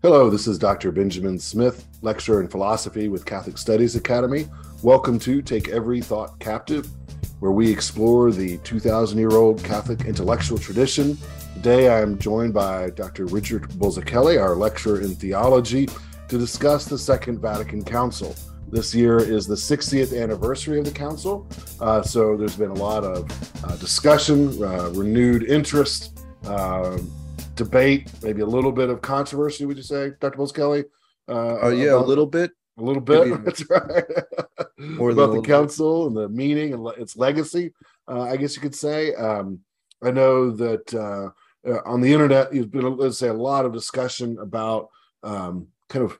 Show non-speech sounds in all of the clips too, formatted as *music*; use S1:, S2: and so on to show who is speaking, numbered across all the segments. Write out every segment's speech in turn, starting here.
S1: Hello, this is Dr. Benjamin Smith, lecturer in philosophy with Catholic Studies Academy. Welcome to Take Every Thought Captive, where we explore the 2,000 year old Catholic intellectual tradition. Today I am joined by Dr. Richard Bulzacchelli, our lecturer in theology, to discuss the Second Vatican Council. This year is the 60th anniversary of the Council, uh, so there's been a lot of uh, discussion, uh, renewed interest, uh, debate, maybe a little bit of controversy. Would you say, Dr. Bulzacchelli?
S2: Uh, yeah, a little bit.
S1: A little bit.
S2: Maybe *laughs*
S1: That's right.
S2: More
S1: About the council and the meaning and its legacy, uh, I guess you could say. Um, I know that uh, uh, on the internet, there's been, let's say, a lot of discussion about um, kind of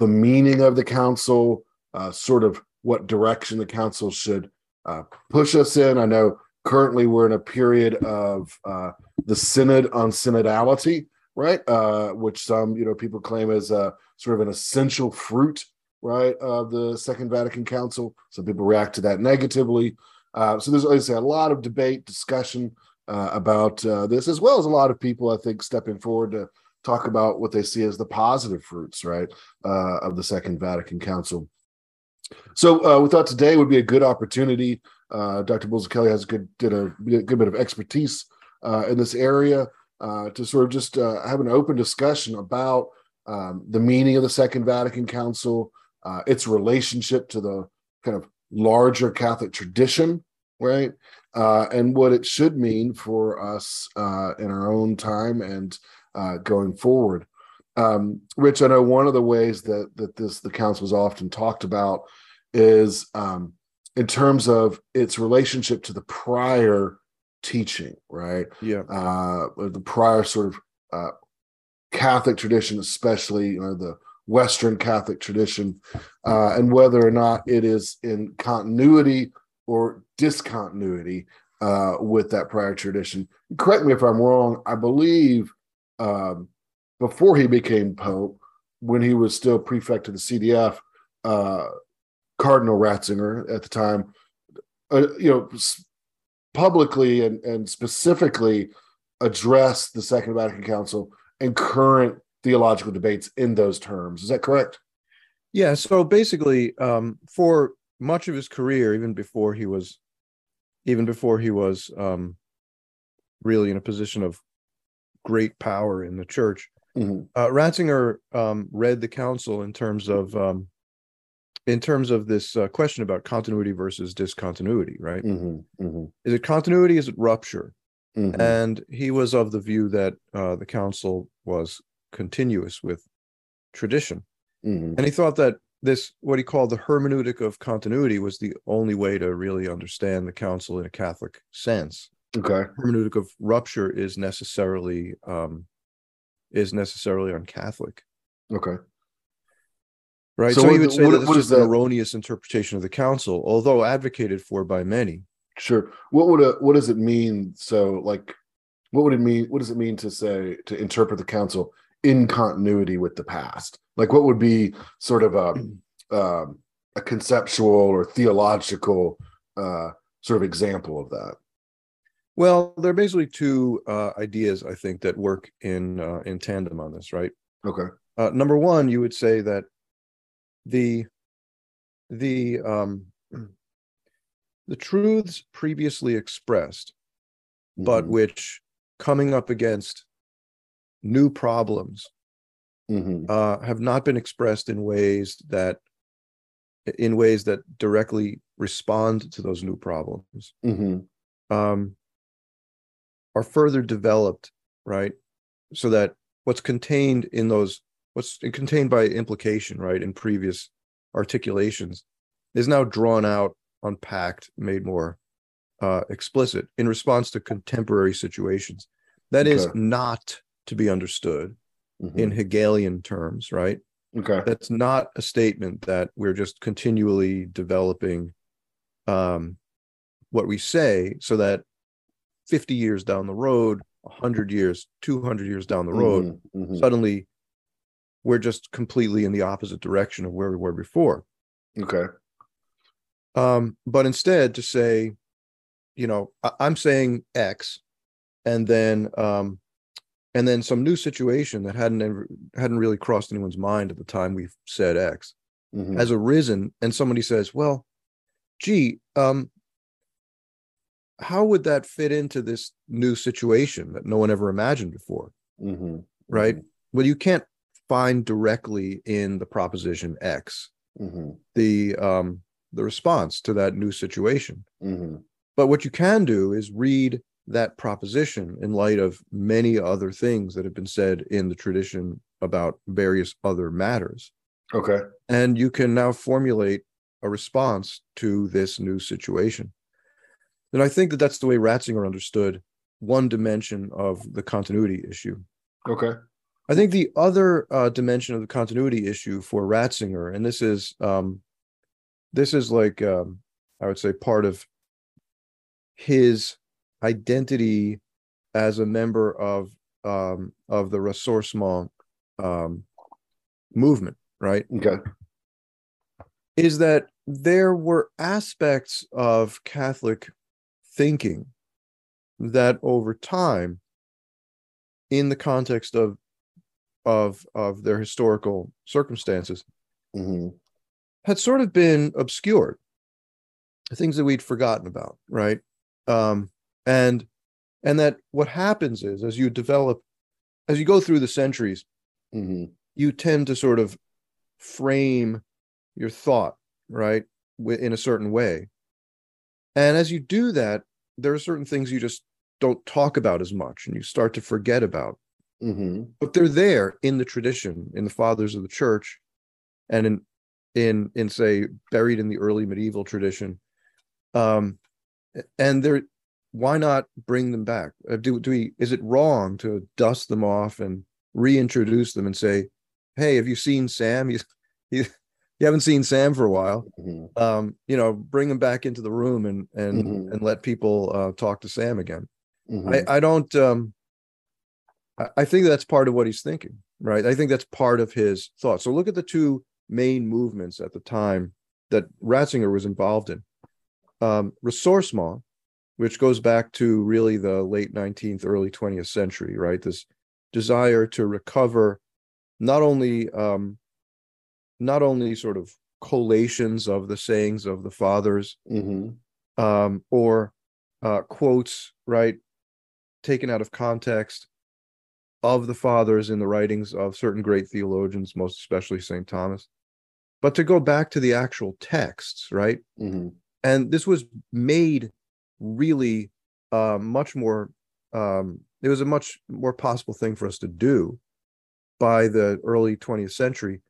S1: the meaning of the council, uh, sort of what direction the council should uh, push us in. I know currently we're in a period of uh, the synod on synodality, right? Uh, which some you know people claim is a sort of an essential fruit, right, of the Second Vatican Council. Some people react to that negatively. Uh, so there's, like say, a lot of debate, discussion uh, about uh, this, as well as a lot of people, I think, stepping forward to talk about what they see as the positive fruits, right, uh, of the Second Vatican Council. So we thought today would be a good opportunity. Uh, Dr. Bulzacchelli has good did a, a good bit of expertise uh, in this area uh, to sort of just uh, have an open discussion about um, the meaning of the Second Vatican Council, uh, its relationship to the kind of larger Catholic tradition, right, and what it should mean for us in our own time and going forward. Um, Rich, I know one of the ways that that this the council is often talked about is um, in terms of its relationship to the prior teaching, right?
S2: Yeah.
S1: uh, the prior sort of uh, Catholic tradition, especially you know the Western Catholic tradition, uh, and whether or not it is in continuity or discontinuity uh, with that prior tradition. Correct me if I'm wrong. I believe um, before he became Pope, when he was still prefect of the CDF, uh, Cardinal Ratzinger at the time, uh, you know, publicly and, and specifically addressed the Second Vatican Council and current theological debates in those terms. Is that correct?
S2: Yeah. So basically, um, for much of his career, even before he was, even before he was um, really in a position of great power in the church,
S1: Mhm.
S2: uh, Ratzinger um, read the council in terms of um, in terms of this uh, question about continuity versus discontinuity. Right?
S1: Mhm. Mhm.
S2: Is it continuity? Is it rupture?
S1: Mhm.
S2: and he was of the view that uh, the council was continuous with tradition
S1: Mhm.
S2: and he thought that this what he called the hermeneutic of continuity was the only way to really understand the council in a catholic sense
S1: Okay.
S2: hermeneutic of rupture is necessarily um is necessarily uncatholic
S1: Okay.
S2: Right
S1: So
S2: so,
S1: the-
S2: would say
S1: what-
S2: that
S1: what is
S2: an
S1: that?
S2: erroneous interpretation of the council although advocated for by many
S1: Sure. What would a, what does it mean? So, like, what would it mean? What does it mean to say to interpret the council in continuity with the past? Like, what would be sort of a *clears throat* um, a conceptual or theological uh, sort of example of that?
S2: well there are basically two uh, ideas i think that work in uh, in tandem on this right
S1: Okay.
S2: Uh, number one, you would say that the the um, the truths previously expressed, but
S1: Mhm.
S2: which coming up against new problems
S1: Mhm.
S2: uh, have not been expressed in ways that in ways that directly respond to those new problems
S1: Mhm.
S2: um, are further developed, right? So that what's contained in those, what's contained by implication, right, in previous articulations, is now drawn out, unpacked, made more uh, explicit in response to contemporary situations. That is
S1: Okay.
S2: not to be understood
S1: Mhm.
S2: in Hegelian terms, right?
S1: okay.
S2: that's not a statement that we're just continually developing um, what we say so that 50 years down the road 100 years 200 years down the road
S1: Mhm. Mhm.
S2: suddenly we're just completely in the opposite direction of where we were before
S1: Okay.
S2: um, but instead to say you know I- i'm saying x and then um, and then some new situation that hadn't ever, hadn't really crossed anyone's mind at the time we said X
S1: Mhm.
S2: has arisen, and somebody says, "Well, gee, um, how would that fit into this new situation that no one ever imagined before?"
S1: Mhm.
S2: Right? Well, you can't find directly in the proposition X
S1: Mhm.
S2: the um, the response to that new situation.
S1: Mhm.
S2: But what you can do is read that proposition in light of many other things that have been said in the tradition about various other matters.
S1: Okay.
S2: And you can now formulate a response to this new situation. And I think that that's the way Ratzinger understood one dimension of the continuity issue.
S1: Okay.
S2: I think the other uh, dimension of the continuity issue for Ratzinger, and this is um, this is like um, I would say part of his identity as a member of um, of the ressourcement um, movement, right?
S1: Okay.
S2: Is that there were aspects of Catholic thinking that over time, in the context of of of their historical circumstances,
S1: Mhm.
S2: had sort of been obscured things that we'd forgotten about right um and and that what happens is as you develop as you go through the centuries
S1: Mhm.
S2: you tend to sort of frame your thought right in a certain way and as you do that there are certain things you just don't talk about as much and you start to forget about
S1: Mhm.
S2: but they're there in the tradition in the fathers of the church and in in in say buried in the early medieval tradition um and they're why not bring them back Uh, do, do we is it wrong to dust them off and reintroduce them and say hey have you seen sam you *laughs* you, you haven't seen sam for a while
S1: Mhm.
S2: um you know bring him back into the room and and
S1: Mhm.
S2: and let people uh talk to sam again
S1: Mhm.
S2: I, I don't um I, think that's part of what he's thinking, right? I think that's part of his thought. So look at the two main movements at the time that Ratzinger was involved in. Um ressourcement, which goes back to really the late 19th, early 20th century, right? This desire to recover not only um not only sort of collations of the sayings of the fathers
S1: Mhm.
S2: um, or uh, quotes, right, taken out of context of the fathers in the writings of certain great theologians, most especially St. Thomas, but to go back to the actual texts, right?
S1: Mhm.
S2: And this was made really uh, much more, um, it was a much more possible thing for us to do by the early 20th century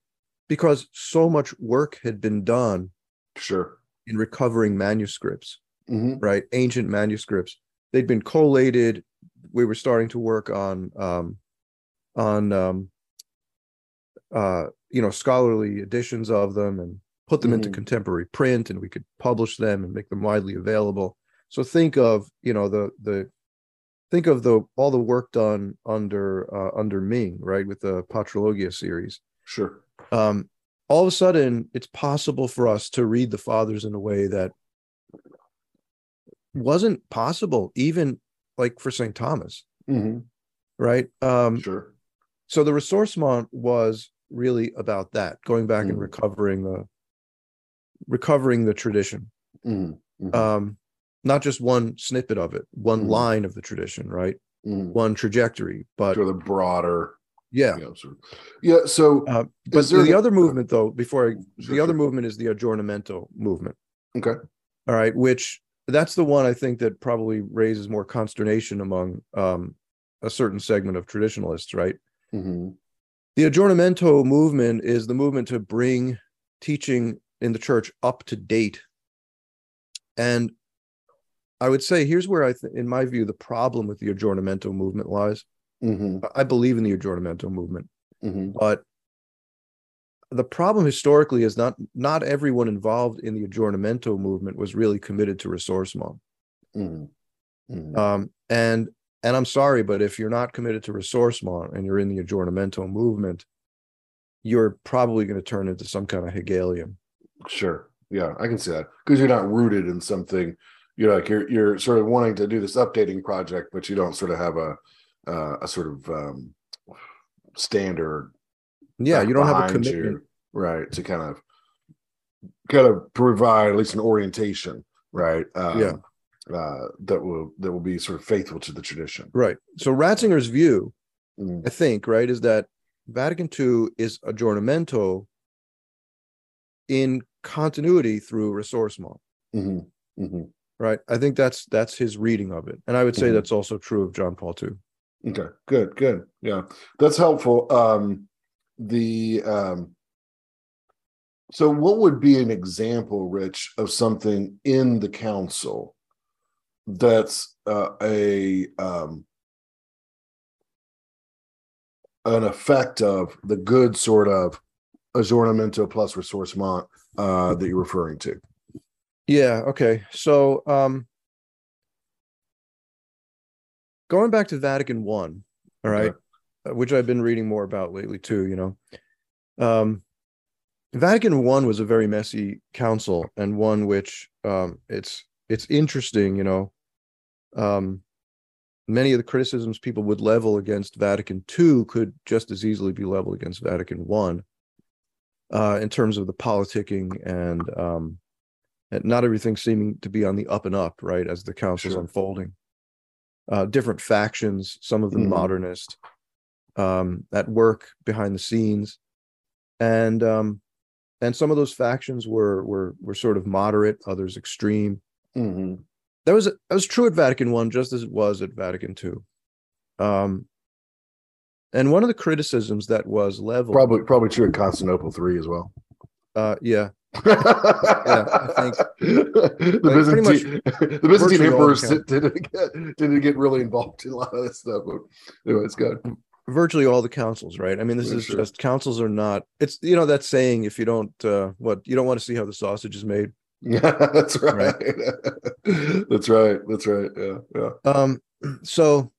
S2: because so much work had been done
S1: Sure.
S2: in recovering manuscripts
S1: Mhm.
S2: right? Ancient manuscripts. They'd been collated. We were starting to work on um, on um, uh, you know scholarly editions of them and put them into
S1: Mhm.
S2: contemporary print, and we could publish them and make them widely available. So think of you know the the think of the all the work done under uh, under Migne, right, with the Patrologia series
S1: Sure.
S2: um, all of a sudden it's possible for us to read the fathers in a way that wasn't possible even like for st thomas
S1: Mhm.
S2: right um,
S1: Sure.
S2: so the resource ressourcement was really about that going back and
S1: Mhm.
S2: recovering the recovering the tradition
S1: Mhm. Mhm.
S2: um, not just one snippet of it one
S1: Mhm.
S2: line of the tradition right
S1: Mhm.
S2: one trajectory but
S1: Sort of the broader.
S2: yeah
S1: you know, sort of- Yeah. So.
S2: uh, but the- other movement though before I,
S1: Sure,
S2: the other
S1: sure.
S2: movement is the aggiornamento movement
S1: Okay.
S2: All right, which that's the one I think that probably raises more consternation among um, a certain segment of traditionalists, right?
S1: Mhm.
S2: The aggiornamento movement is the movement to bring teaching in the church up to date. And I would say here's where I, th- in my view, the problem with the aggiornamento movement lies.
S1: Mhm.
S2: I believe in the aggiornamento movement,
S1: Mhm.
S2: but the problem historically is not not everyone involved in the aggiornamento movement was really committed to ressourcement.
S1: Mhm. Mhm.
S2: Um, and and I'm sorry, but if you're not committed to ressourcement and you're in the aggiornamento movement, you're probably going to turn into some kind of Hegelian.
S1: Sure. Yeah, I can see that because you're not rooted in something. You're like you're you're sort of wanting to do this updating project, but you don't sort of have a uh, a sort of um, standard.
S2: Yeah, you don't have a
S1: behind you,
S2: commitment.
S1: right? To kind of kind of provide at least an orientation, right? Um,
S2: Yeah.
S1: Uh, that will that will be sort of faithful to the tradition.
S2: Right. So Ratzinger's view,
S1: Mm,
S2: I think, right, is that Vatican II is a aggiornamento in continuity through ressourcement.
S1: mhm, mhm.
S2: Right. I think that's that's his reading of it. And I would say
S1: Mhm.
S2: that's also true of John Paul II.
S1: Okay, good, good. Yeah, that's helpful. Um, the um, so what would be an example, Rich, of something in the council that's uh, a um, an effect of the good sort of aggiornamento plus ressourcement uh, that you're referring to?
S2: Yeah. Okay. So, um, going back to Vatican One, all right, uh, which I've been reading more about lately too. You know, um, Vatican One was a very messy council and one which um, it's it's interesting. You know, um, many of the criticisms people would level against Vatican Two could just as easily be leveled against Vatican One. Uh, in terms of the politicking and um, and not everything seeming to be on the up and up, right, as the council's
S1: Sure.
S2: unfolding. Uh, different factions, some of them
S1: Mhm.
S2: modernist, um, at work behind the scenes, and um, and some of those factions were were were sort of moderate, others extreme.
S1: hmm
S2: That was that was true at Vatican One, just as it was at Vatican Two. Um, and one of the criticisms that was leveled,
S1: Probably, probably true at Constantinople three as well.
S2: uh, yeah, *laughs*
S1: I
S2: think-
S1: the
S2: like,
S1: Byzantine, *laughs* the Byzantine emperors didn't get, didn't get really involved in a lot of this stuff. But anyway, it's good.
S2: Virtually all the councils right i mean this
S1: For
S2: is
S1: sure.
S2: just councils are not it's you know that saying if you don't uh what you don't want to see how the sausage is made
S1: Yeah, *laughs* that's right. that's right. That's right. Yeah, yeah.
S2: um so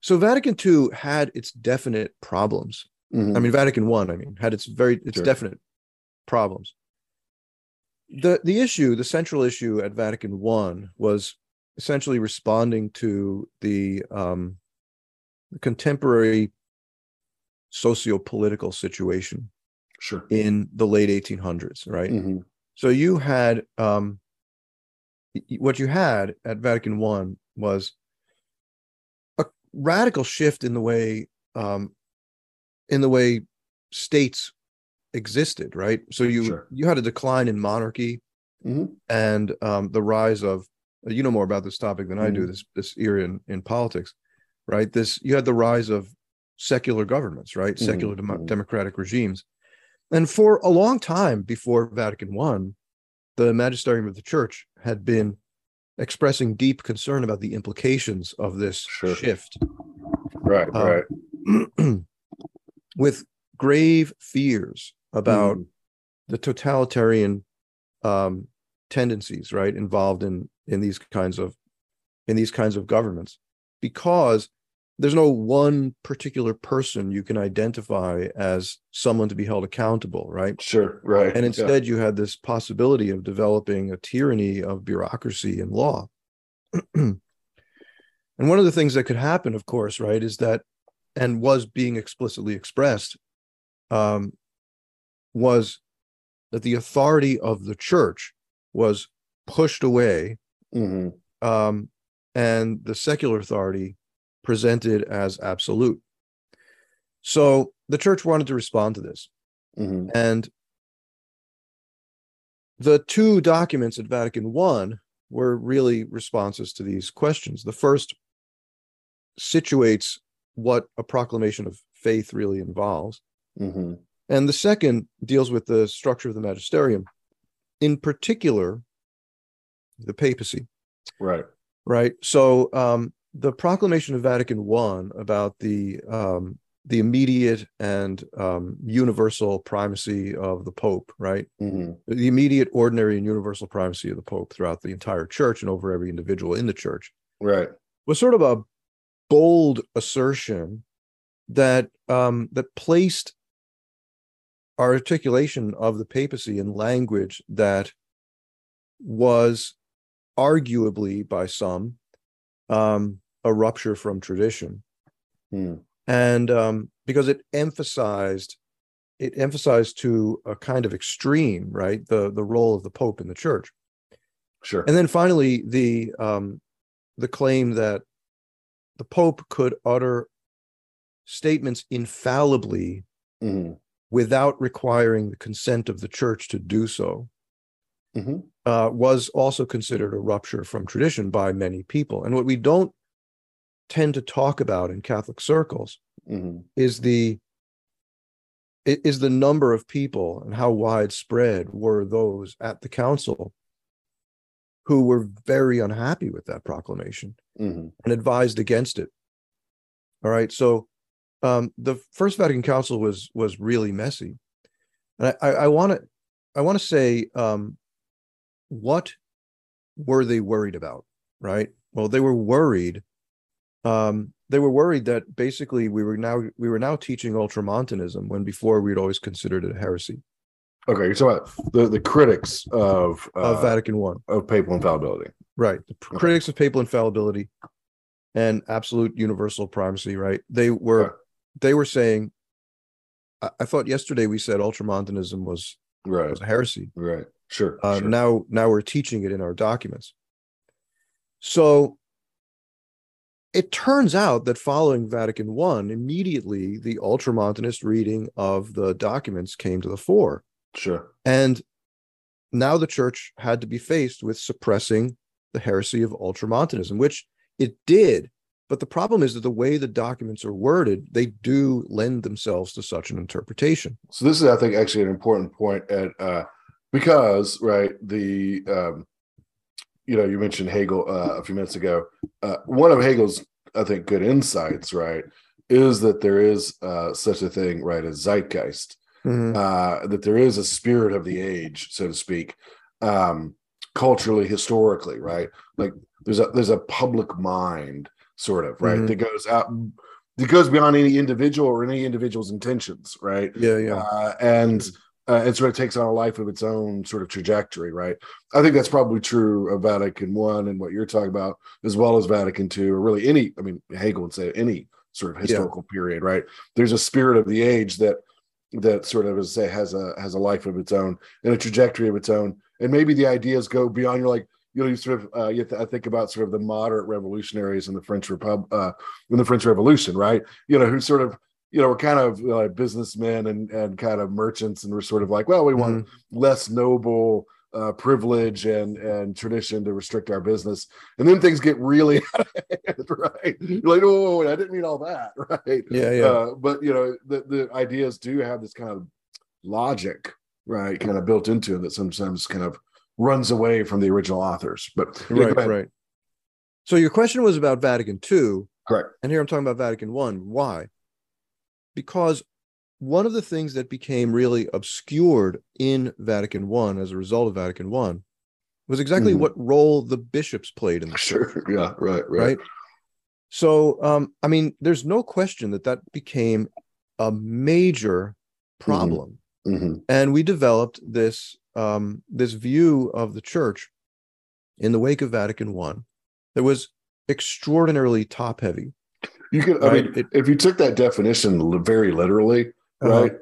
S2: so vatican ii had its definite problems
S1: Mhm.
S2: i mean vatican one i mean had its very its
S1: Sure.
S2: definite problems the the issue the central issue at vatican one was essentially responding to the um the contemporary socio-political situation
S1: sure.
S2: in the late 1800s right
S1: Mhm.
S2: so you had um what you had at vatican one was a radical shift in the way um in the way states existed right so you
S1: Sure.
S2: you had a decline in monarchy
S1: Mhm.
S2: and um the rise of you know more about this topic than i do
S1: Mhm.
S2: this this era in in politics right this you had the rise of secular governments right
S1: Mhm,
S2: secular demo-
S1: mhm.
S2: democratic regimes and for a long time before vatican one the magisterium of the church had been expressing deep concern about the implications of this
S1: Sure.
S2: shift
S1: Right.
S2: Uh,
S1: right. *clears throat*
S2: with grave fears about
S1: Mhm.
S2: the totalitarian um, tendencies right involved in in these kinds of in these kinds of governments because there's no one particular person you can identify as someone to be held accountable right
S1: Sure. Right.
S2: and
S1: Yeah.
S2: instead you had this possibility of developing a tyranny of bureaucracy and law *clears throat* and one of the things that could happen of course right is that and was being explicitly expressed um, was that the authority of the church was pushed away
S1: Mhm.
S2: um, and the secular authority presented as absolute so the church wanted to respond to this
S1: Mhm.
S2: and the two documents at Vatican I were really responses to these questions. The first situates what a proclamation of faith really involves,
S1: Mhm.
S2: and the second deals with the structure of the magisterium, in particular, the papacy.
S1: Right.
S2: Right. So um, the proclamation of Vatican I about the um, the immediate and um, universal primacy of the Pope, right?
S1: Mhm.
S2: the immediate, ordinary, and universal primacy of the Pope throughout the entire church and over every individual in the church
S1: Right.
S2: was sort of a bold assertion that um, that placed our articulation of the papacy in language that was arguably by some um, a rupture from tradition,
S1: Hmm.
S2: and um, because it emphasized it emphasized to a kind of extreme, right? The the role of the Pope in the Church,
S1: Sure.
S2: and then finally the um, the claim that the Pope could utter statements infallibly
S1: Mhm.
S2: without requiring the consent of the church to do so
S1: Mhm.
S2: Uh, was also considered a rupture from tradition by many people. And what we don't tend to talk about in Catholic circles
S1: Mhm.
S2: is the is the number of people and how widespread were those at the council who were very unhappy with that proclamation
S1: Mhm.
S2: and advised against it. All right, so um, the First Vatican Council was was really messy, and I I want to I want to say um, what were they worried about? Right. Well, they were worried. Um, they were worried that basically we were now we were now teaching ultramontanism when before we'd always considered it a heresy
S1: Okay, you're talking about the, the critics of
S2: of
S1: uh,
S2: Vatican One.
S1: of papal infallibility.
S2: Right. The p- critics of papal infallibility and absolute universal primacy, right? They were
S1: Okay.
S2: they were saying I, I thought yesterday we said ultramontanism was
S1: Right.
S2: was a heresy.
S1: Right. Sure.
S2: Uh,
S1: sure.
S2: now now we're teaching it in our documents. So it turns out that following Vatican One, immediately the ultramontanist reading of the documents came to the fore.
S1: Sure.
S2: And now the church had to be faced with suppressing the heresy of ultramontanism, which it did. But the problem is that the way the documents are worded, they do lend themselves to such an interpretation.
S1: So this is, I think, actually an important point at uh, because right the um, you know you mentioned Hegel uh, a few minutes ago. Uh, one of Hegel's, I think, good insights, right, is that there is uh, such a thing, right, as zeitgeist. Uh, that there is a spirit of the age, so to speak, um, culturally, historically, right? Like there's a there's a public mind, sort of, right,
S2: Mhm.
S1: that goes out, that goes beyond any individual or any individual's intentions, right?
S2: Yeah, yeah.
S1: uh, and uh, it sort of takes on a life of its own sort of trajectory, right? I think that's probably true of Vatican One and what you're talking about, as well as Vatican Two, or really any. I mean, Hegel would say any sort of historical period, right? There's a spirit of the age that that sort of as I say has a has a life of its own and a trajectory of its own, and maybe the ideas go beyond. You're like you know, you sort of uh, you to, I think about sort of the moderate revolutionaries in the French Repub uh, in the French Revolution, right? You know, who sort of you know, we're kind of like businessmen and and kind of merchants, and we're sort of like, well, we want less noble uh, privilege and and tradition to restrict our business, and then things get really *laughs* out of hand, right? You're like, oh, I didn't mean all that, *laughs* right?
S2: Yeah, yeah.
S1: Uh, but you know, the the ideas do have this kind of logic, right, kind of built into it that sometimes kind of runs away from the original authors. But yeah,
S2: right, right. So your question was about Vatican II,
S1: correct.
S2: and here I'm talking about Vatican One. Why? Because one of the things that became really obscured in Vatican I as a result of Vatican I was exactly
S1: Mhm.
S2: what role the bishops played in this,
S1: Sure. *laughs* Yeah. Right. Right.
S2: right? So, um, I mean, there's no question that that became a major problem,
S1: hmm
S2: and we developed this um, this view of the church in the wake of Vatican I that was extraordinarily top heavy.
S1: You could. I mean,
S2: it-
S1: if you took that definition very literally,
S2: Uh-huh.
S1: right?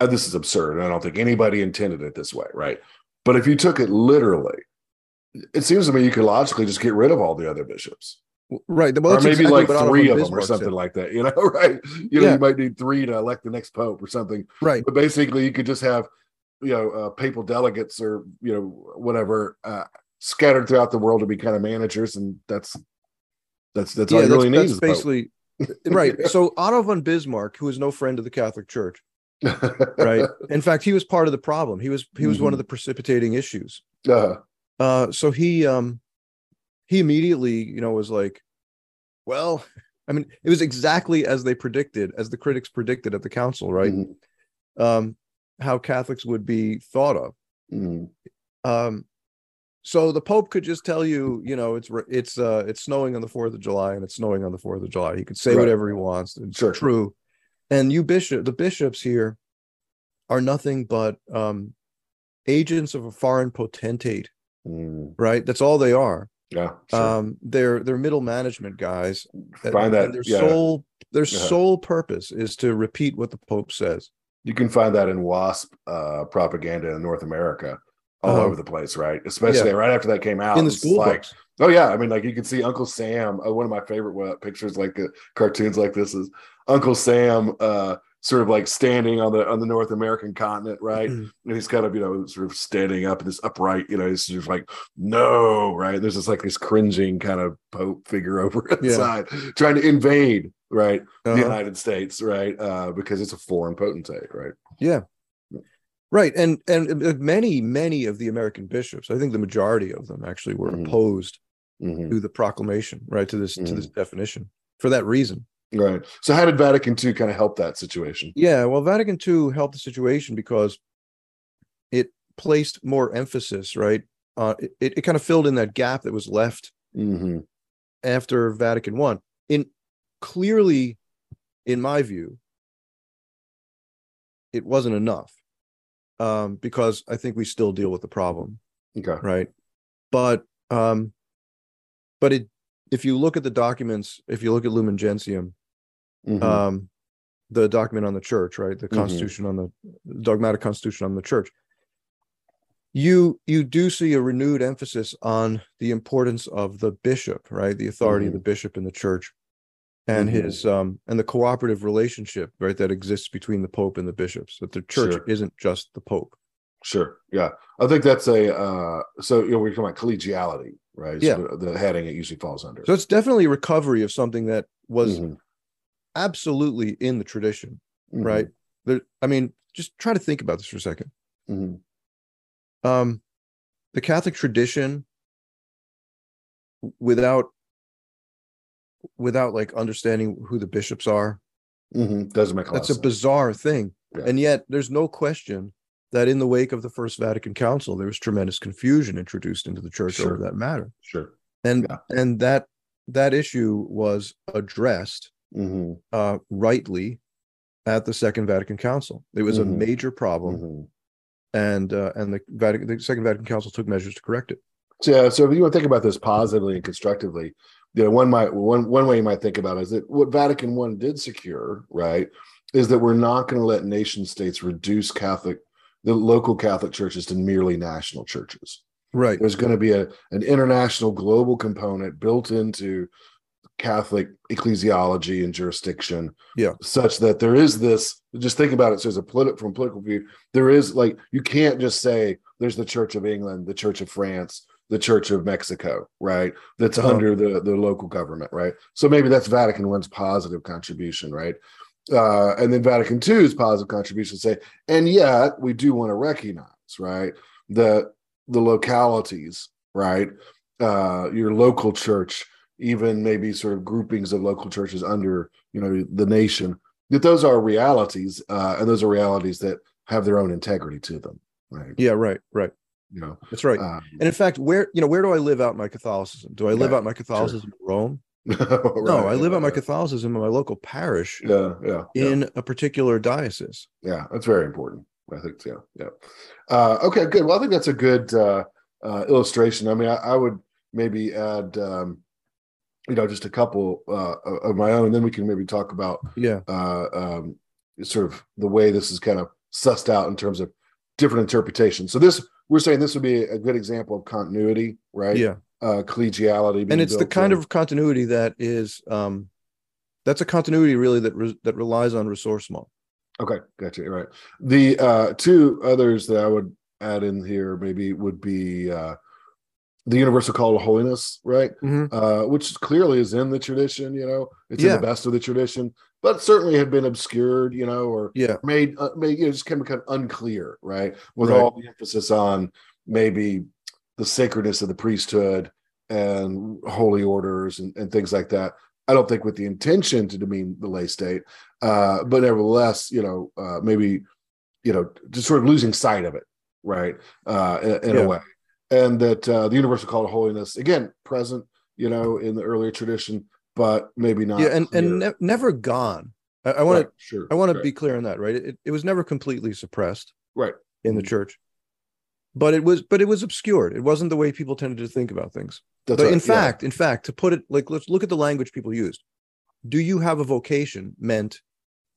S1: uh, this is absurd. I don't think anybody intended it this way, right? But if you took it literally, it seems to me you could logically just get rid of all the other bishops,
S2: Right. Well,
S1: or
S2: that's
S1: maybe
S2: exactly
S1: like three of them or something
S2: said.
S1: like that. You know, *laughs* right? You know,
S2: Yeah.
S1: you might need three to elect the next pope or something.
S2: Right.
S1: But basically, you could just have, you know, uh, papal delegates or you know whatever uh, scattered throughout the world to be kind of managers, and that's that's that's all
S2: Yeah,
S1: you really need.
S2: that's, that's
S1: a pope.
S2: Right. So Otto von Bismarck, who was no friend of the Catholic Church, right? *laughs* In fact, he was part of the problem. He was he was one of the precipitating issues.
S1: Uh,
S2: Uh, so he um he immediately, you know, was like, well, I mean, it was exactly as they predicted, as the critics predicted at the council, right?
S1: mhm,
S2: Um, how Catholics would be thought of.
S1: mhm.
S2: Um, so the Pope could just tell you, you know, it's it's uh it's snowing on the Fourth of July and it's snowing on the Fourth of July. He could say
S1: Right.
S2: whatever he wants. It's
S1: Sure.
S2: true. And you bishop, the bishops here, are nothing but um agents of a foreign potentate,
S1: Mm,
S2: right? That's all they are.
S1: Yeah. Sure.
S2: Um, they're they're middle management guys.
S1: find that
S2: and their
S1: yeah.
S2: sole their
S1: Yeah.
S2: sole purpose is to repeat what the Pope says.
S1: You can find that in WASP uh, propaganda in North America all
S2: Uh-huh.
S1: over the place, right? Especially right after that came out.
S2: in the school
S1: like,
S2: books.
S1: oh yeah, I mean, like you can see Uncle Sam. Uh, one of my favorite uh, pictures, like uh, cartoons like this, is Uncle Sam, uh, sort of like standing on the on the North American continent, right?
S2: Mhm.
S1: And he's kind of you know sort of standing up in this upright, you know, he's just like no, right? There's this like this cringing kind of Pope figure *laughs* over
S2: Yeah.
S1: inside, trying to invade, right? the
S2: Uh-huh.
S1: United States, right? Uh, because it's a foreign potentate, right?
S2: Yeah. Right. And and uh, many, many of the American bishops, I think the majority of them actually were
S1: Mhm.
S2: opposed
S1: Mhm.
S2: to the proclamation, right? To this to this definition for that reason.
S1: Right. So, how did Vatican II kind of help that situation?
S2: Yeah, well, Vatican II helped the situation because it placed more emphasis, right? Uh, it, it kind of filled in that gap that was left
S1: hmm
S2: after Vatican One. In clearly, in my view, it wasn't enough um, because I think we still deal with the problem,
S1: Okay.
S2: right? But um, but it if you look at the documents, if you look at Lumen Gentium,
S1: Mhm.
S2: um, the document on the church, right? The
S1: Mhm.
S2: constitution on the dogmatic constitution on the church. You you do see a renewed emphasis on the importance of the bishop, right? The authority of the bishop in the church, and
S1: Mhm.
S2: his um and the cooperative relationship, right, that exists between the pope and the bishops. That the church
S1: Sure.
S2: isn't just the pope.
S1: Sure. Yeah. I think that's a, uh, so, you know, we're talking about collegiality, right?
S2: Yeah.
S1: So the, heading it usually falls under.
S2: So it's definitely a recovery of something that was
S1: Mhm.
S2: absolutely in the tradition,
S1: Mhm.
S2: right? There, I mean, just try to think about this for a second.
S1: Mhm.
S2: um the catholic tradition without without like understanding who the bishops are
S1: Mhm. Doesn't make a
S2: that's a bizarre thing
S1: Yeah.
S2: and yet there's no question that in the wake of the first vatican council there was tremendous confusion introduced into the church
S1: Sure.
S2: over that matter
S1: Sure.
S2: and
S1: Yeah.
S2: and that that issue was addressed
S1: hmm
S2: uh rightly at the second vatican council it was
S1: Mhm.
S2: a major problem
S1: hmm
S2: and uh and the vatican the second vatican council took measures to correct it
S1: So, yeah, so if you want to think about this positively and constructively, you know, one might one one way you might think about it is that what Vatican One did secure, right, is that we're not going to let nation states reduce Catholic the local Catholic churches to merely national churches.
S2: right
S1: There's going to be a an international global component built into Catholic ecclesiology and jurisdiction,
S2: Yeah.
S1: such that there is this. Just think about it. So, as a politi- from political view, there is like you can't just say there's the Church of England, the Church of France, the Church of Mexico, right? That's
S2: Uh-huh.
S1: under the the local government, right? So maybe that's Vatican One's positive contribution, right? Uh, and then Vatican II's positive contribution say, and yet we do want to recognize, right, the the localities, right, uh, your local church, even maybe sort of groupings of local churches under, you know, the nation, that those are realities, uh, and those are realities that have their own integrity to them, right?
S2: yeah right right
S1: You know,
S2: that's right
S1: um,
S2: And in fact, where you know where do I live out my Catholicism? Do I live
S1: Yeah,
S2: out my Catholicism in Rome? *laughs* No,
S1: right,
S2: I live out my Catholicism in my local parish
S1: Yeah, yeah, yeah.
S2: in a particular diocese.
S1: Yeah, that's very important. I think so. Yeah. Uh, okay, good. Well, I think that's a good uh, uh, illustration. I mean, I, I would maybe add, um, you know, just a couple uh, of my own, and then we can maybe talk about
S2: Yeah,
S1: uh, um, sort of the way this is kind of sussed out in terms of different interpretations. So this, we're saying this would be a good example of continuity, right?
S2: yeah,
S1: Uh, collegiality, being
S2: and it's the kind
S1: in.
S2: of continuity that is um, that's a continuity really that re- that relies on ressourcement.
S1: Okay, gotcha. You're Right. The uh, two others that I would add in here maybe would be uh, the universal call to holiness, right?
S2: Mhm.
S1: Uh, which clearly is in the tradition. You know, it's
S2: Yeah.
S1: in the best of the tradition, but certainly had been obscured. You know, or
S2: Yeah,
S1: made uh, made you know, just kind of, kind of unclear, right? With
S2: Right.
S1: all the emphasis on maybe the sacredness of the priesthood and holy orders and, and things like that. I don't think with the intention to demean the lay state, uh, but nevertheless, you know, uh, maybe you know, just sort of losing sight of it, right? Uh, in, in
S2: Yeah.
S1: a way, and that uh, the universal call to holiness again present, you know, in the earlier tradition, but maybe not.
S2: yeah, and and ne- never gone. I, I want to
S1: sure.
S2: I want to be clear on that, right? It, it was never completely suppressed
S1: right.
S2: in the
S1: Mhm.
S2: church, but it was but it was obscured. It wasn't the way people tended to think about things.
S1: That's
S2: but
S1: right,
S2: in
S1: yeah.
S2: fact, in fact, to put it like let's look at the language people used. Do you have a vocation meant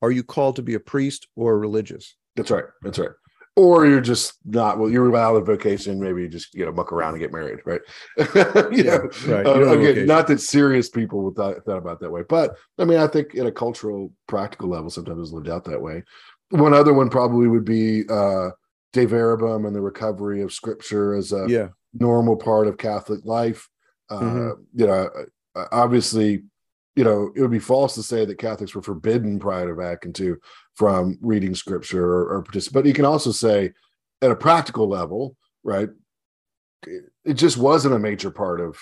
S2: are you called to be a priest or a religious?
S1: That's right. That's right. Or you're just not well. You're out of vocation. Maybe you just you know muck around and get married, right? *laughs* you
S2: Yeah,
S1: know,
S2: right.
S1: uh, again, not that serious people would thought, thought about that way, but I mean, I think in a cultural, practical level, sometimes it's lived out that way. One other one probably would be uh, Dei Verbum and the recovery of Scripture as a
S2: Yeah.
S1: normal part of Catholic life. Uh,
S2: Mhm.
S1: You know, uh, obviously, you know, it would be false to say that Catholics were forbidden prior to Vatican II from reading Scripture or, or participate. But you can also say, at a practical level, right? It, just wasn't a major part of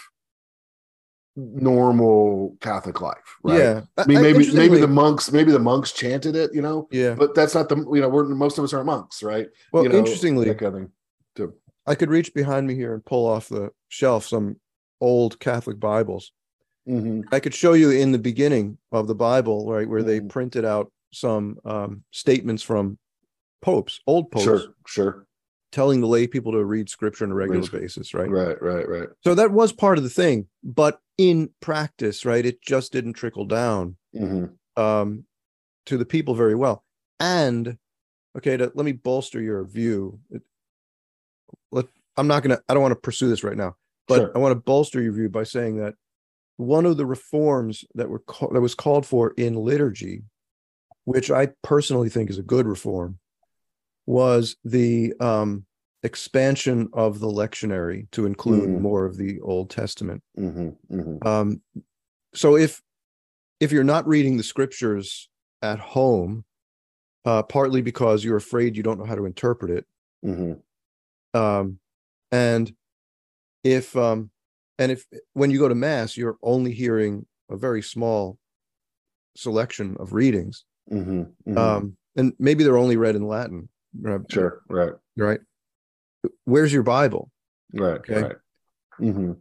S1: normal Catholic life, right?
S2: Yeah.
S1: I mean, maybe maybe the monks, maybe the monks chanted it, you know,
S2: yeah.
S1: but that's not the you know, we're most of us aren't monks, right?
S2: Well,
S1: you know,
S2: interestingly,
S1: that kind of thing. too.
S2: I could reach behind me here and pull off the shelf some old Catholic Bibles.
S1: Mhm.
S2: I could show you in the beginning of the Bible, right, where they
S1: Mhm.
S2: printed out some um, statements from popes, old popes,
S1: Sure, sure.
S2: telling the lay people to read scripture on a regular basis, right?
S1: Right, right, right.
S2: So that was part of the thing, but in practice, right, it just didn't trickle down
S1: hmm
S2: um, to the people very well. And okay, to, let me bolster your view. It, let, I'm not gonna. I don't want to pursue this right now, but
S1: Sure.
S2: I want to bolster your view by saying that one of the reforms that were ca- that was called for in liturgy, which I personally think is a good reform, was the um, expansion of the lectionary to include
S1: Mm.
S2: more of the Old Testament.
S1: hmm hmm
S2: Um, so if if you're not reading the scriptures at home, uh, partly because you're afraid you don't know how to interpret it,
S1: hmm
S2: um, and if um, and if when you go to mass, you're only hearing a very small selection of readings,
S1: hmm
S2: um, and maybe they're only read in Latin, right?
S1: sure, right,
S2: Right. Where's your Bible?
S1: right,
S2: Okay.
S1: right. hmm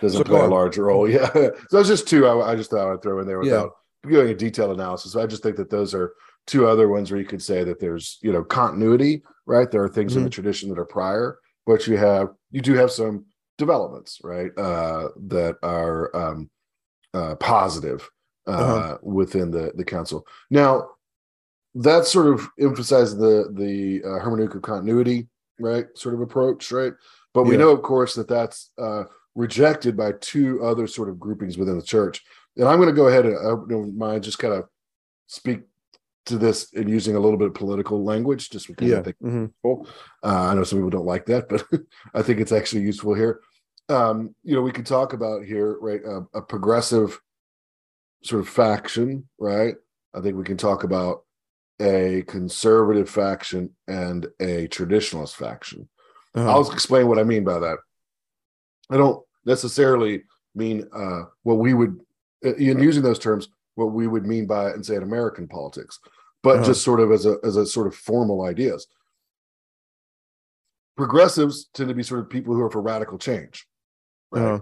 S1: Doesn't
S2: So
S1: play a large role. *laughs* Yeah. so those just two I, I just thought I'd throw in there
S2: Yeah.
S1: without doing a detailed analysis. I just think that those are two other ones where you could say that there's, you know, continuity, right? There are things in the tradition that are prior, but you have, you do have some developments, right? Uh, that are um, uh, positive uh,
S2: Uh-huh.
S1: within the, the council. Now, that sort of emphasizes the, the uh, hermeneutic of continuity, right? Sort of approach, right? But we
S2: Yeah.
S1: know, of course, that that's uh, rejected by two other sort of groupings within the church. And I'm going to go ahead and I don't mind just kind of speak to this in using a little bit of political language, just because I
S2: Yeah.
S1: think
S2: mhm.
S1: it's. Uh, I know some people don't like that, but *laughs* I think it's actually useful here. Um, you know, we could talk about here, right, a, a progressive sort of faction, right? I think we can talk about a conservative faction and a traditionalist faction.
S2: Uh-huh.
S1: I'll explain what I mean by that. I don't necessarily mean uh, what we would, uh, in using those terms, what we would mean by it and say in American politics, but
S2: Uh-huh.
S1: just sort of as a as a sort of formal ideas. Progressives tend to be sort of people who are for radical change, right?
S2: Uh-huh.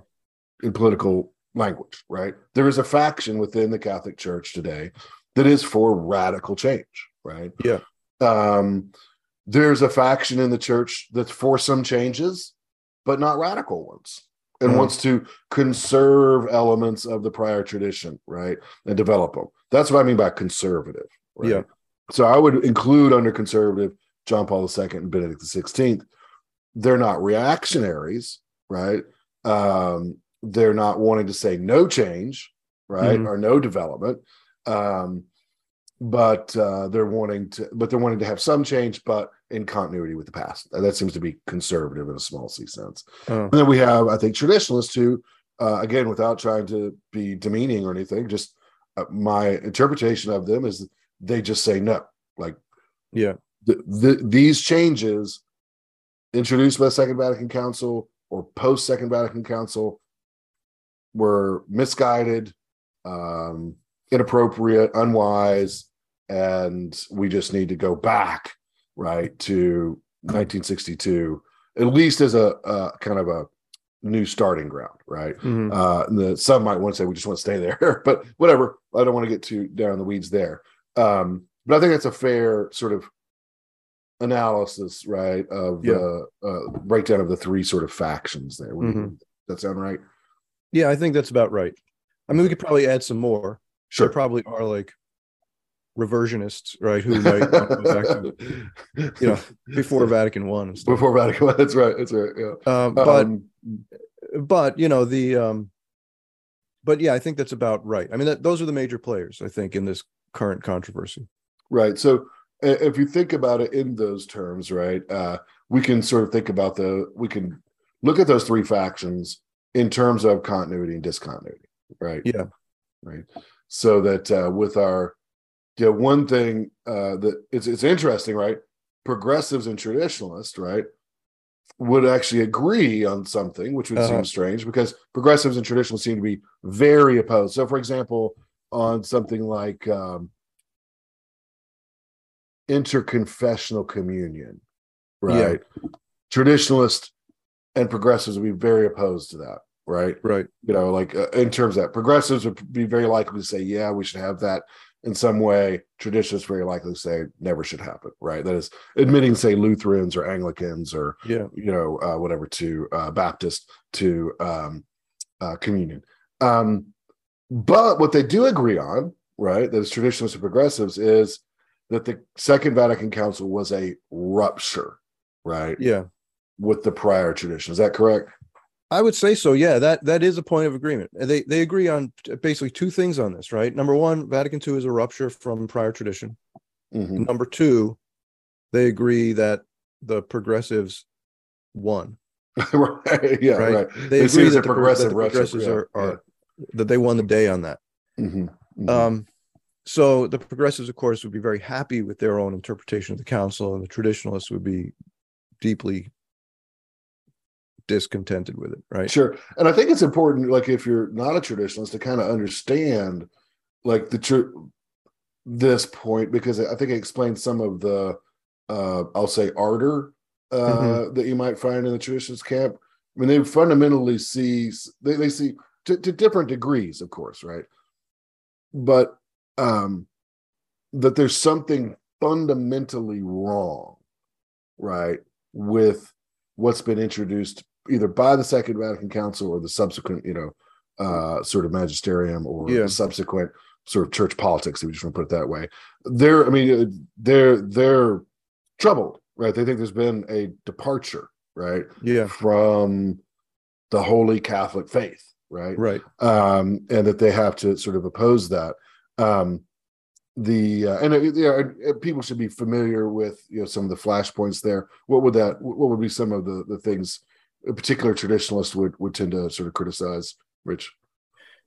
S1: In political language, right? There is a faction within the Catholic Church today that is for radical change, right?
S2: Yeah.
S1: Um, there's a faction in the church that's for some changes, but not radical ones, and
S2: Uh-huh.
S1: wants to conserve elements of the prior tradition, right? And develop them. That's what I mean by conservative. Right?
S2: Yeah.
S1: So I would include under conservative John Paul II and Benedict XVI. They're not reactionaries, right? Um, they're not wanting to say no change, right,
S2: Mhm.
S1: or no development. Um, but uh, they're wanting to, but they're wanting to have some change, but in continuity with the past. That seems to be conservative in a small c sense.
S2: Uh-huh.
S1: And then we have, I think, traditionalists who, uh, again, without trying to be demeaning or anything, just uh, my interpretation of them is they just say no. Like
S2: Yeah.
S1: the, the, these changes introduced by the Second Vatican Council or post Second Vatican Council were misguided, um, inappropriate, unwise, and we just need to go back right to 1962, at least as a, a kind of a new starting ground, right?
S2: Mhm.
S1: Uh, the some might want to say we just want to stay there, *laughs* but whatever. I don't want to get too down in the weeds there. Um, but I think that's a fair sort of analysis, right, of
S2: Yeah.
S1: the uh, breakdown of the three sort of factions there.
S2: Mhm.
S1: that sound right?
S2: Yeah, I think that's about right. I mean, we could probably add some more. There
S1: Sure.
S2: probably are like reversionists, right? Who might go back to *laughs* you know before Vatican One and stuff.
S1: before Vatican. One, That's right. That's right. Yeah.
S2: Um, but
S1: Um,
S2: but you know the um, but yeah, I think that's about right. I mean, that, those are the major players I think in this current controversy.
S1: Right. So if you think about it in those terms, right, uh, we can sort of think about the, we can look at those three factions in terms of continuity and discontinuity, right?
S2: Yeah.
S1: Right. So that uh, with our, yeah, one thing uh, that it's, it's interesting, right? Progressives and traditionalists, right, would actually agree on something, which would
S2: Uh-huh.
S1: seem strange because progressives and traditionalists seem to be very opposed. So, for example, on something like, um, interconfessional communion, right? Traditionalists and progressives would be very opposed to that, right?
S2: Right.
S1: You know, like uh, in terms of that, progressives would be very likely to say, yeah, we should have that in some way. Traditionalists very likely to say never should happen, right? That is admitting, say, Lutherans or Anglicans or
S2: Yeah.
S1: you know, uh, whatever to uh, Baptist to um, uh, communion. Um, but what they do agree on, right, that is traditionalists and progressives, is that the Second Vatican Council was a rupture, right,
S2: Yeah.
S1: with the prior tradition. Is that correct?
S2: I would say so. Yeah, that that is a point of agreement. They they agree on basically two things on this, right? Number one, Vatican II is a rupture from prior tradition.
S1: Mhm.
S2: Number two, they agree that the progressives won. *laughs*
S1: right. Yeah.
S2: Right.
S1: Right.
S2: They,
S1: They
S2: agree
S1: it as a
S2: that the,
S1: progressive
S2: that the progressives
S1: yeah,
S2: are, are that they won the day on that.
S1: Mhm. Mhm.
S2: Um, so the progressives, of course, would be very happy with their own interpretation of the council, and the traditionalists would be deeply discontented with it, right?
S1: Sure. And I think it's important, like if you're not a traditionalist, to kind of understand like the tr- this point because I think it explains some of the uh I'll say ardor uh
S2: Mhm.
S1: that you might find in the traditionalist camp. I mean, they fundamentally see they, they see to, to different degrees, of course, right? But um that there's something fundamentally wrong, right, with what's been introduced either by the Second Vatican Council or the subsequent, you know, uh, sort of magisterium or
S2: Yeah.
S1: subsequent sort of church politics, if we just want to put it that way. They're, I mean, they're they're troubled, right? They think there's been a departure, right,
S2: Yeah,
S1: from the holy Catholic faith, right?
S2: right.
S1: um, and that they have to sort of oppose that. Um, the uh, and yeah, uh, people should be familiar with you know some of the flashpoints there. What would that? What would be some of the the things a particular traditionalist would would tend to sort of criticize? Rich,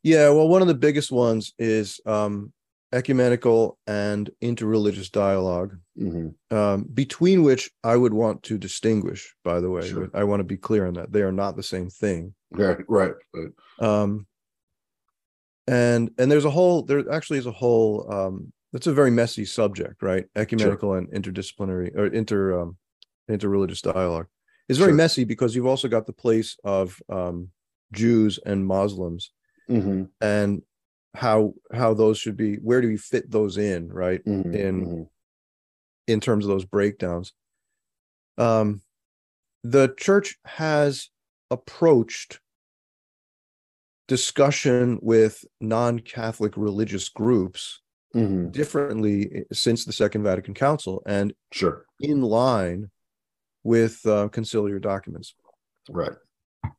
S2: Yeah, well, one of the biggest ones is um, ecumenical and interreligious dialogue,
S1: Mhm.
S2: um, between which I would want to distinguish. By the way,
S1: Sure.
S2: I want to be clear on that; they are not the same thing.
S1: right, right, right.
S2: Um, and and there's a whole there actually is a whole um, that's a very messy subject, right? Ecumenical and interdisciplinary or inter um, interreligious dialogue is very
S1: Sure.
S2: messy because you've also got the place of um, Jews and Muslims
S1: Mhm,
S2: and how how those should be where do we fit those in right
S1: mhm,
S2: In-
S1: mhm.
S2: in terms of those breakdowns um the church has approached discussion with non-catholic religious groups
S1: Mhm.
S2: differently since the second vatican council and
S1: sure,
S2: in line with uh, conciliar documents
S1: right,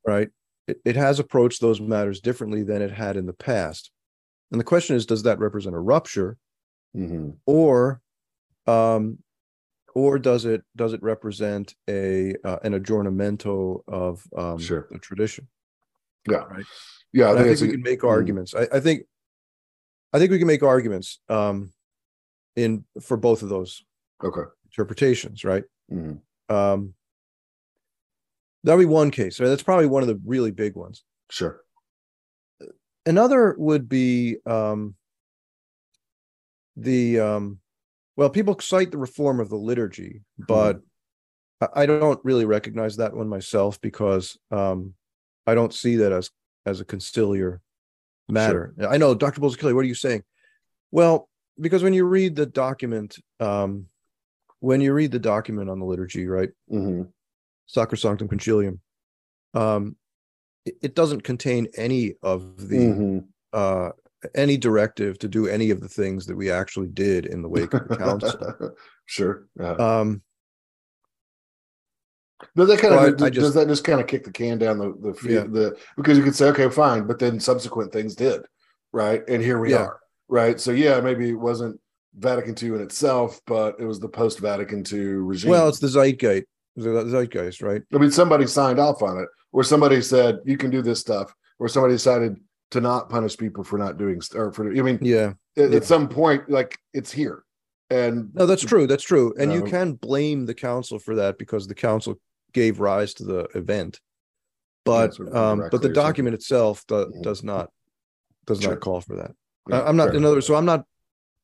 S2: right? It, it has approached those matters differently than it had in the past. And the question is, does that represent a rupture
S1: Mhm.
S2: or um or does it does it represent a uh, an aggiornamento of um
S1: Sure.
S2: the tradition?
S1: yeah,
S2: Right.
S1: Yeah.
S2: And I think we
S1: a-
S2: can make
S1: mm.
S2: arguments. I, I think I think we can make arguments um in for both of those
S1: okay.
S2: interpretations, right?
S1: Mhm.
S2: Um that'll be one case. Right? That's probably one of the really big ones.
S1: Sure.
S2: another would be um the um well people cite the reform of the liturgy but I- i don't really recognize that one myself because um i don't see that as as a conciliar matter i know dr Bulzacchelli, what are you saying well because when you read the document um when you read the document on the liturgy, right,
S1: Mm-hmm.
S2: Sacrosanctum Concilium, um, it, it doesn't contain any of the
S1: hmm
S2: uh, any directive to do any of the things that we actually did in the wake of the council. *laughs*
S1: sure. Uh,
S2: Um,
S1: does that kind of
S2: I
S1: does
S2: just-
S1: that just kind of kick the can down the the,
S2: Yeah.
S1: the because you could say okay fine, but then subsequent things did, right? And here we
S2: Yeah.
S1: are, right? So yeah, maybe it wasn't Vatican II in itself, but it was the post Vatican II regime.
S2: well, it's the zeitgeist, the zeitgeist, right?
S1: I mean, somebody signed off on it, or somebody said you can do this stuff, or somebody decided to not punish people for not doing or for. I mean,
S2: Yeah.
S1: at,
S2: Yeah.
S1: at some point, like it's here, and
S2: No, that's true. That's true. And you can blame the council for that because the council gave rise to the event. But um, but the document itself do, does not does
S1: Sure.
S2: not call for that.
S1: Yeah,
S2: I'm not in other words, so I'm not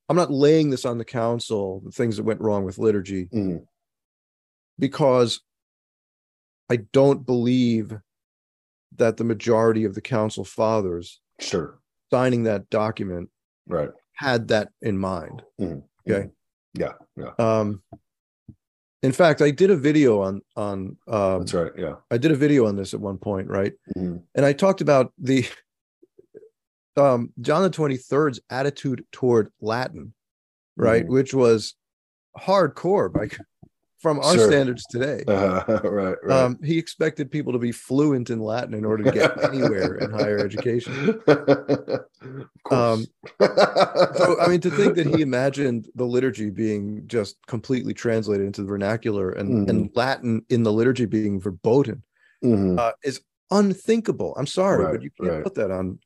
S2: I'm not laying this on the council, the things that went wrong with liturgy,
S1: Mhm.
S2: because I don't believe that the majority of the council fathers
S1: Sure,
S2: signing that document
S1: right.
S2: had that in mind.
S1: Mhm.
S2: Okay.
S1: Yeah, yeah,
S2: Um in fact, I did a video on on um
S1: that's right. Yeah.
S2: I did a video on this at one point, right?
S1: Mhm.
S2: And I talked about the *laughs* um John the 23rd's attitude toward Latin, right?
S1: Mhm.
S2: Which was hardcore *laughs* by from our
S1: Sure.
S2: standards today. *laughs*
S1: Uh, *laughs* right, right.
S2: Um, he expected people to be fluent in Latin in order to get *laughs* anywhere in higher education.
S1: course.
S2: So, I mean, to think that he imagined the liturgy being just completely translated into the vernacular and, and Latin in the liturgy being verboten
S1: Mhm.
S2: uh, is unthinkable. I'm sorry,
S1: Right,
S2: but you can't
S1: right.
S2: put that on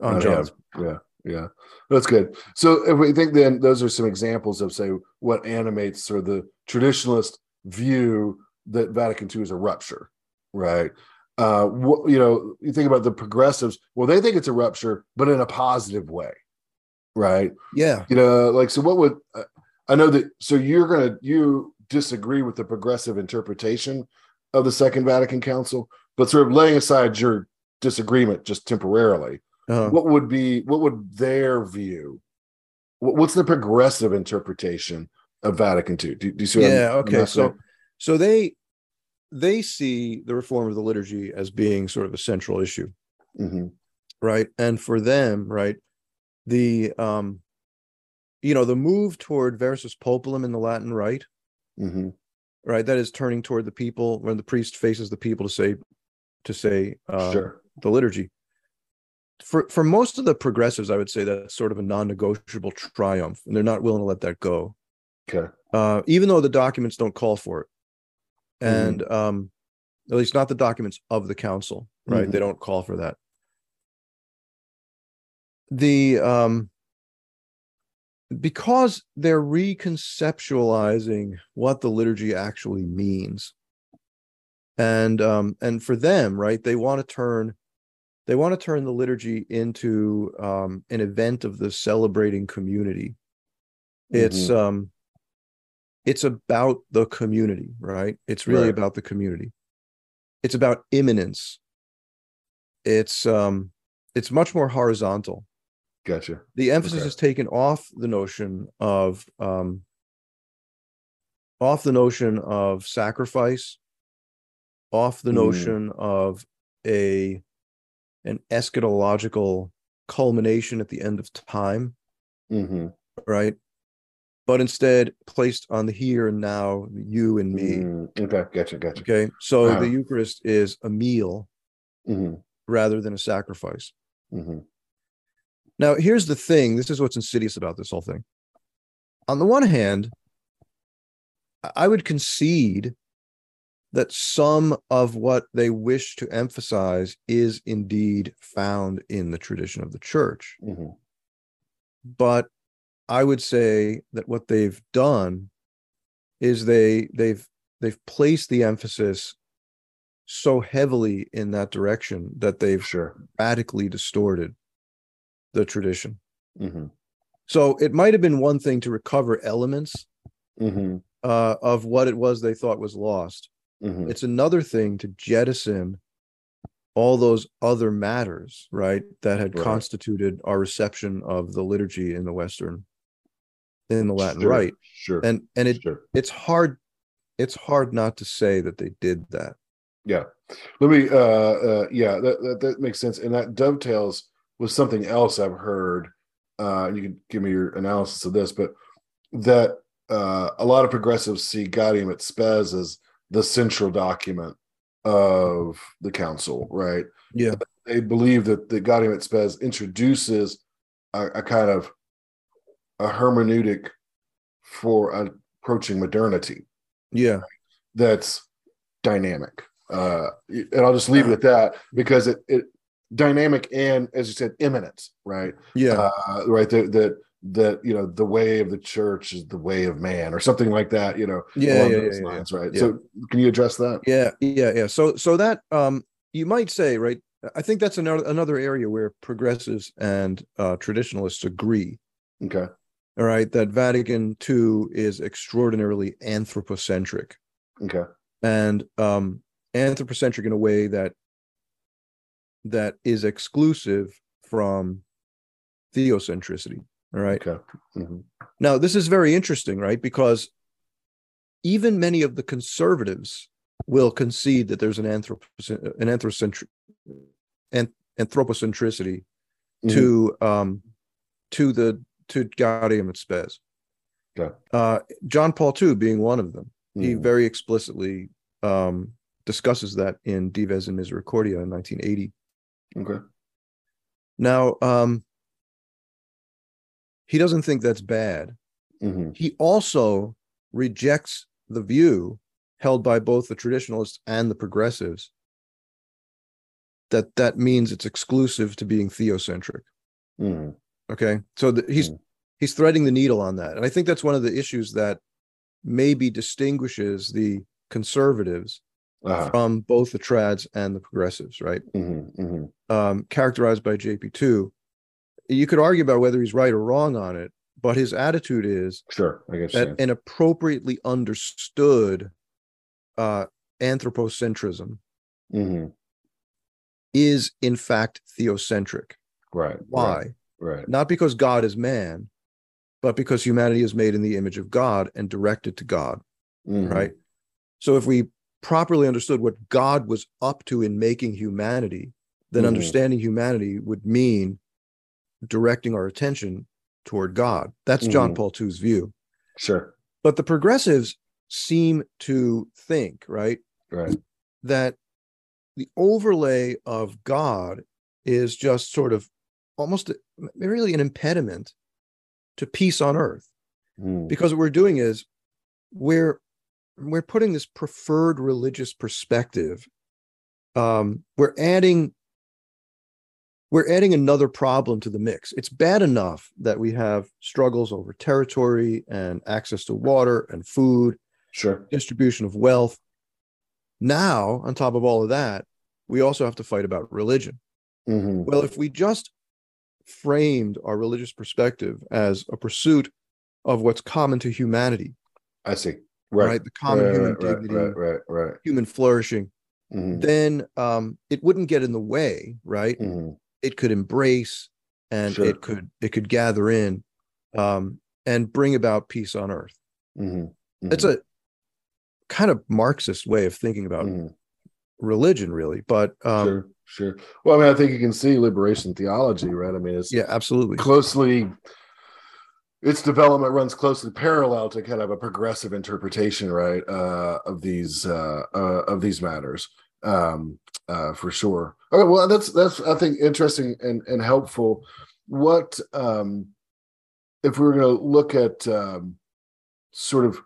S2: on
S1: Not
S2: John's.
S1: Yeah, yeah, that's good. So if we think then those are some examples of say what animates sort of the traditionalist view that Vatican II is a rupture, right? Uh, what, you know, you think about the progressives. Well, they think it's a rupture, but in a positive way, right?
S2: Yeah,
S1: You know, like so. What would uh, I know that? So you're gonna you disagree with the progressive interpretation of the Second Vatican Council, but sort of laying aside your disagreement just temporarily
S2: uh,
S1: what would be what would their view what's the progressive interpretation of vatican ii do, do you see what I'm-
S2: yeah.
S1: I'm
S2: Okay,
S1: asking?
S2: so so they they see the reform of the liturgy as being sort of a central issue.
S1: Mhm,
S2: right and for them right the um you know the move toward versus populum in the latin rite
S1: mhm,
S2: right that is turning toward the people when the priest faces the people to say to say uh,
S1: sure
S2: the liturgy for for most of the progressives i would say that's sort of a non-negotiable triumph. And they're not willing to let that go.
S1: Okay.
S2: Uh even though the documents don't call for it.
S1: Mhm.
S2: and um at least not the documents of the council right?
S1: Mhm.
S2: they don't call for that. The um because they're reconceptualizing what the liturgy actually means and um and for them right they want to turn they want to turn the liturgy into um an event of the celebrating community. It's um it's about the community right? It's really
S1: Right.
S2: about the community. It's about imminence. It's um it's much more horizontal.
S1: Gotcha.
S2: The emphasis
S1: Okay.
S2: is taken off the notion of um off the notion of sacrifice off the
S1: Mm.
S2: notion of a an eschatological culmination at the end of time
S1: hmm
S2: right? But instead placed on the here and now you and me.
S1: Mm, okay gotcha gotcha.
S2: Okay so
S1: Uh-huh.
S2: the eucharist is a meal
S1: hmm
S2: rather than a sacrifice.
S1: Hmm
S2: Now, here's the thing. This is what's insidious about this whole thing. On the one hand, I would concede that some of what they wish to emphasize is indeed found in the tradition of the church.
S1: hmm
S2: But I would say that what they've done is they they've they've placed the emphasis so heavily in that direction that they've
S1: sure
S2: radically distorted the tradition.
S1: hmm
S2: So it might have been one thing to recover elements
S1: hmm
S2: uh, of what it was they thought was lost.
S1: Hmm
S2: It's another thing to jettison all those other matters, right, that had
S1: Right.
S2: constituted our reception of the liturgy in the Western in the Latin
S1: Sure,
S2: Rite,
S1: Sure.
S2: and and it
S1: sure.
S2: it's hard it's hard not to say that they did that.
S1: Yeah. Let me uh uh yeah, that, that that makes sense. And that dovetails with something else I've heard. Uh and you can give me your analysis of this, but that uh a lot of progressives see Gaudium et Spes as the central document of the council, right?
S2: Yeah,
S1: They believe that the Gaudium et Spes introduces a, a kind of a hermeneutic for approaching modernity
S2: yeah,
S1: that's dynamic. Uh, and I'll just leave it at that because it, it dynamic and as you said, imminent, right?
S2: yeah,
S1: Uh, right. That, that, that, you know, the way of the church is the way of man or something like that, you know,
S2: yeah, yeah, yeah, yeah.
S1: right?
S2: Yeah.
S1: So can you address that?
S2: Yeah, yeah, yeah. So so that um you might say, right? I think that's another another area where progressives and uh traditionalists agree.
S1: Okay.
S2: All right, that Vatican II is extraordinarily anthropocentric
S1: Okay.
S2: and um anthropocentric in a way that that is exclusive from theocentricity. Right.
S1: Okay. Mhm.
S2: Now, this is very interesting, right? Because even many of the conservatives will concede that there's an anthropocent- an anthrocentric an, anthropocentricity
S1: Mhm.
S2: to um to the to Gaudium et Spes.
S1: Okay.
S2: Uh, John Paul II being one of them. He
S1: Mhm.
S2: very explicitly um, discusses that in Dives in Misericordia in 1980.
S1: Okay.
S2: Now, um, he doesn't think that's bad.
S1: Mhm.
S2: he also rejects the view held by both the traditionalists and the progressives that that means it's exclusive to being theocentric
S1: Mhm.
S2: okay so the, he's
S1: Mm.
S2: he's threading the needle on that and i think that's one of the issues that maybe distinguishes the conservatives
S1: Uh-huh.
S2: from both the trads and the progressives right
S1: Mhm. Mhm.
S2: um, characterized by jp2 you could argue about whether he's right or wrong on it but his attitude is
S1: Sure. I guess.
S2: that an appropriately understood uh, anthropocentrism
S1: hmm
S2: is in fact theocentric.
S1: Right.
S2: Why?
S1: Right. right.
S2: Not because God is man, but because humanity is made in the image of God and directed to God,
S1: Mhm.
S2: right? So if we properly understood what God was up to in making humanity, then
S1: Mhm.
S2: understanding humanity would mean directing our attention toward God. That's John
S1: Mhm.
S2: Paul II's view.
S1: Sure.
S2: But the progressives seem to think, right,
S1: Right.
S2: that the overlay of God is just sort of almost a- really an impediment to peace on earth.
S1: Mm.
S2: Because what we're doing is we're we're putting this preferred religious perspective. Um, we're adding we're adding another problem to the mix. It's bad enough that we have struggles over territory and access to water and food
S1: Sure.
S2: distribution of wealth. Now, on top of all of that, we also have to fight about religion.
S1: hmm
S2: Well, if we just framed our religious perspective as a pursuit of what's common to humanity,
S1: I see.
S2: right?
S1: Right.
S2: The common
S1: right,
S2: human
S1: right,
S2: dignity,
S1: Right. Right. Right.
S2: human flourishing,
S1: hmm
S2: then um, it wouldn't get in the way, right?
S1: hmm
S2: It could embrace and
S1: Sure.
S2: it could it could gather in um, and bring about peace on earth.
S1: hmm
S2: It's a kind of Marxist way of thinking about
S1: Mhm.
S2: religion, really. But um,
S1: sure. Sure. Well, I mean, I think you can see liberation theology, right? I mean, it's
S2: yeah, absolutely.
S1: closely its development runs closely parallel to kind of a progressive interpretation right uh of these uh, uh of these matters um uh for sure. Okay well that's that's i think interesting and and helpful. What um if we were going to look at um sort of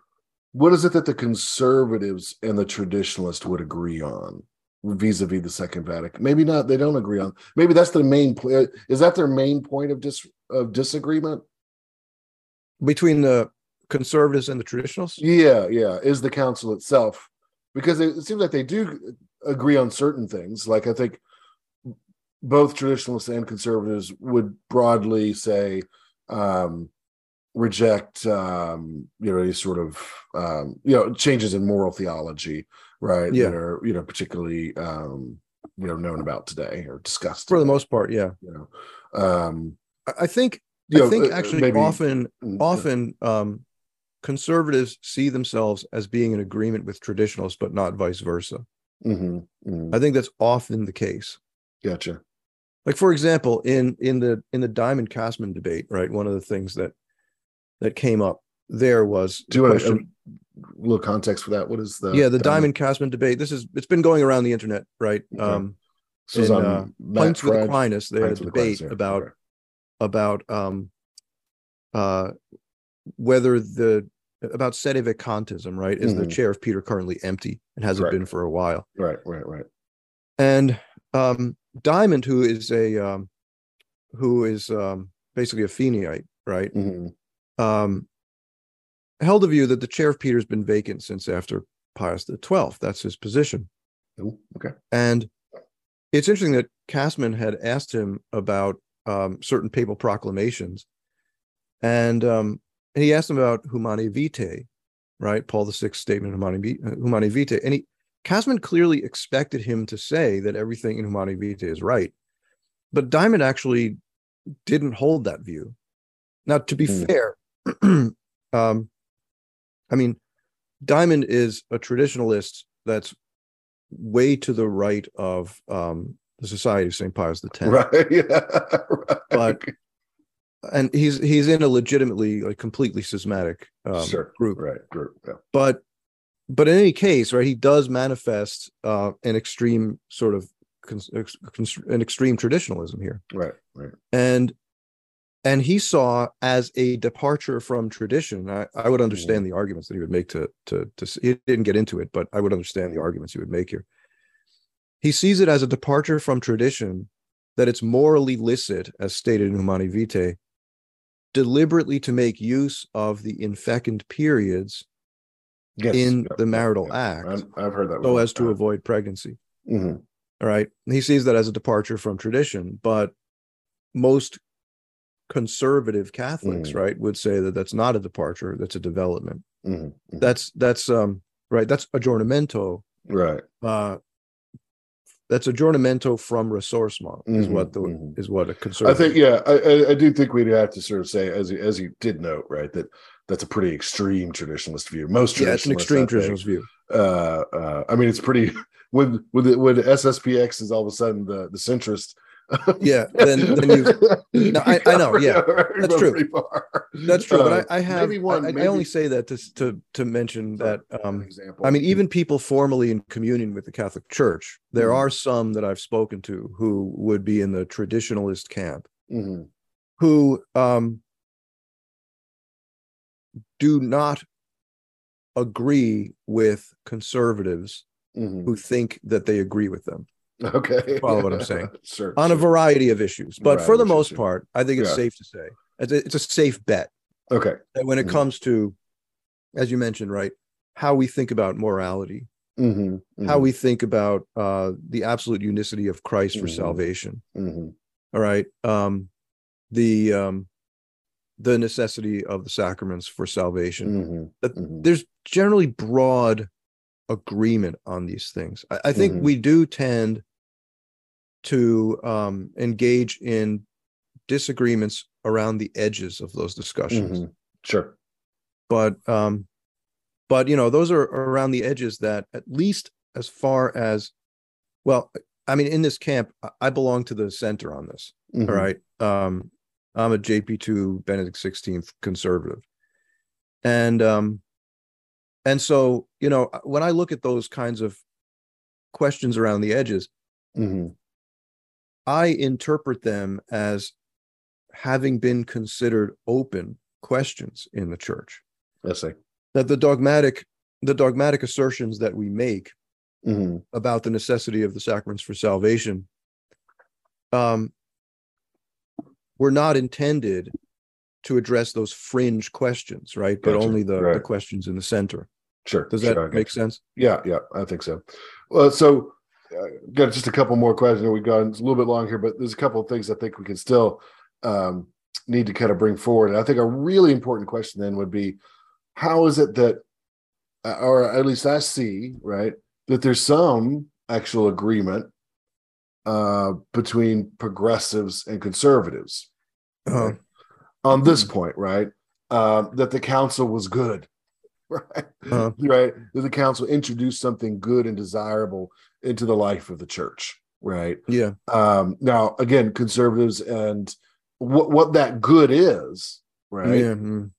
S1: what is it that the conservatives and the traditionalists would agree on vis-a-vis the second vatican? Maybe not they don't agree on maybe that's the main point is that their main point of dis of disagreement?
S2: Between the conservatives and the traditionalists.
S1: yeah yeah is the council itself. Because it seems like they do agree on certain things like i think both traditionalists and conservatives would broadly say um reject um you know any sort of um you know changes in moral theology right
S2: Yeah.
S1: that are you know particularly um you know known about today or discussed
S2: For the most part, yeah.
S1: you know um
S2: I- think I think
S1: uh,
S2: actually
S1: maybe-
S2: often
S1: Mm,
S2: often um, conservatives see themselves as being in agreement with traditionalists, but not vice versa.
S1: Mhm, mhm.
S2: I think that's often the case.
S1: gotcha.
S2: Like for example, in in the in the Dimond Castman debate, right? One of the things that that came up there was
S1: Do you want a little context for that? What is the
S2: yeah, the Dimond Castman debate. This is it's been going around the internet, right?
S1: Okay.
S2: Um,
S1: was
S2: in,
S1: on
S2: uh, Pints with Aquinas, they had a
S1: Aquinas,
S2: debate
S1: yeah.
S2: about
S1: Okay.
S2: about um uh whether the about sedevacantism, right? Is the
S1: Mhm.
S2: chair of Peter currently empty and hasn't
S1: Correct.
S2: been for a while?
S1: right, right, right.
S2: And um Dimond, who is a um who is um basically a Feeneyite, right?
S1: Mhm.
S2: Um held the view that the chair of Peter's been vacant since after Pius the twelfth. That's his position.
S1: Ooh, okay.
S2: And it's interesting that Castman had asked him about um, certain papal proclamations, and um, he asked him about Humanae Vitae, right? Paul the Sixth statement, Humanae, Vi- uh, Vitae, and he Castman clearly expected him to say that everything in Humanae Vitae is right, but Dimond actually didn't hold that view. Now, to be
S1: Hmm.
S2: fair, *clears throat* um, I mean, Dimond is a traditionalist that's way to the right of um, the Society of St. Pius X, *laughs*
S1: Right. *laughs* Yeah. right.
S2: But- and he's he's in a legitimately like completely schismatic um,
S1: Sure.
S2: group.
S1: right. Group. Yeah.
S2: But but in any case, right, he does manifest uh, an extreme sort of cons- cons- an extreme traditionalism here,
S1: Right. Right.
S2: and and he saw as a departure from tradition. I, I would understand the arguments that he would make to to to. He didn't get into it, but I would understand the arguments he would make here. He sees it as a departure from tradition that it's morally licit, as stated in Humanae Vitae, deliberately to make use of the infecund periods
S1: Yes.
S2: in
S1: Yep,
S2: the marital
S1: yep.
S2: act
S1: I've, I've heard that.
S2: so as to avoid pregnancy.
S1: mhm.
S2: All right. He sees that as a departure from tradition, but most conservative Catholics,
S1: Mhm.
S2: right, would say that that's not a departure, that's a development.
S1: Mhm. Mhm.
S2: That's that's um right, that's aggiornamento.
S1: right.
S2: Uh that's aggiornamento from resource ressourcement is what the
S1: mhm.
S2: is what a conservative I
S1: think, yeah, I, I, do think we'd have to sort of say, as you, as you did note, right, that that's a pretty extreme traditionalist view. Most
S2: yeah, it's an extreme traditionalist view.
S1: uh, uh, I mean, it's pretty *laughs* when when the, when SSPX is all of a sudden the the centrist.
S2: Yeah, then- then you- No, I- I know, yeah, *laughs* that's true. That's true,
S1: Uh,
S2: but I, I have
S1: maybe one.
S2: I, I only say that to to to mention that um
S1: example.
S2: I mean, even people formally in communion with the Catholic Church, there
S1: Mhm.
S2: are some that I've spoken to who would be in the traditionalist camp,
S1: Mhm.
S2: who um, do not agree with conservatives
S1: Mhm.
S2: who think that they agree with them
S1: Okay,
S2: Follow what I'm saying. *laughs*
S1: sure.
S2: on a variety of issues. But for the most part, I think it's
S1: Yeah.
S2: safe to say it's a, it's a safe bet
S1: Okay.
S2: that when it
S1: Mhm.
S2: comes to, as you mentioned, right, how we think about morality,
S1: Mhm.
S2: how we think about uh, the absolute unicity of Christ for
S1: Mhm.
S2: salvation.
S1: Mhm.
S2: All right, um, the um, the necessity of the sacraments for salvation.
S1: Mhm.
S2: there's generally broad agreement on these things. I, I think we do tend to um, engage in disagreements around the edges of those discussions,
S1: Mhm. Sure.
S2: but um, but you know those are around the edges that at least as far as well i mean in this camp I- belong to the center on this
S1: Mhm.
S2: all right um i'm a jp2 benedict 16th conservative and um and so you know when i look at those kinds of questions around the edges
S1: Mhm.
S2: I interpret them as having been considered open questions in the church
S1: I see.
S2: that the dogmatic the dogmatic assertions that we make
S1: Mhm.
S2: about the necessity of the sacraments for salvation um, were not intended to address those fringe questions, right? But
S1: Gotcha.
S2: only the, the questions in the center.
S1: Sure.
S2: Does that
S1: got
S2: make
S1: you.
S2: sense?
S1: Yeah, yeah, I think so. Well, so uh, got just a couple more questions. We've gone it's a little bit long here, but there's a couple of things I think we can still um, need to kind of bring forward. And I think a really important question then would be, how is it that, uh, or at least I see, right, that there's some actual agreement uh, between progressives and conservatives.
S2: Uh,
S1: right? on this point, right? Uh, that the council was good, *laughs* right?
S2: Uh-huh.
S1: Right. That the council introduced something good and desirable into the life of the church, right?
S2: Yeah.
S1: Um, now, again, conservatives and what what that good is, right?
S2: Yeah. mm,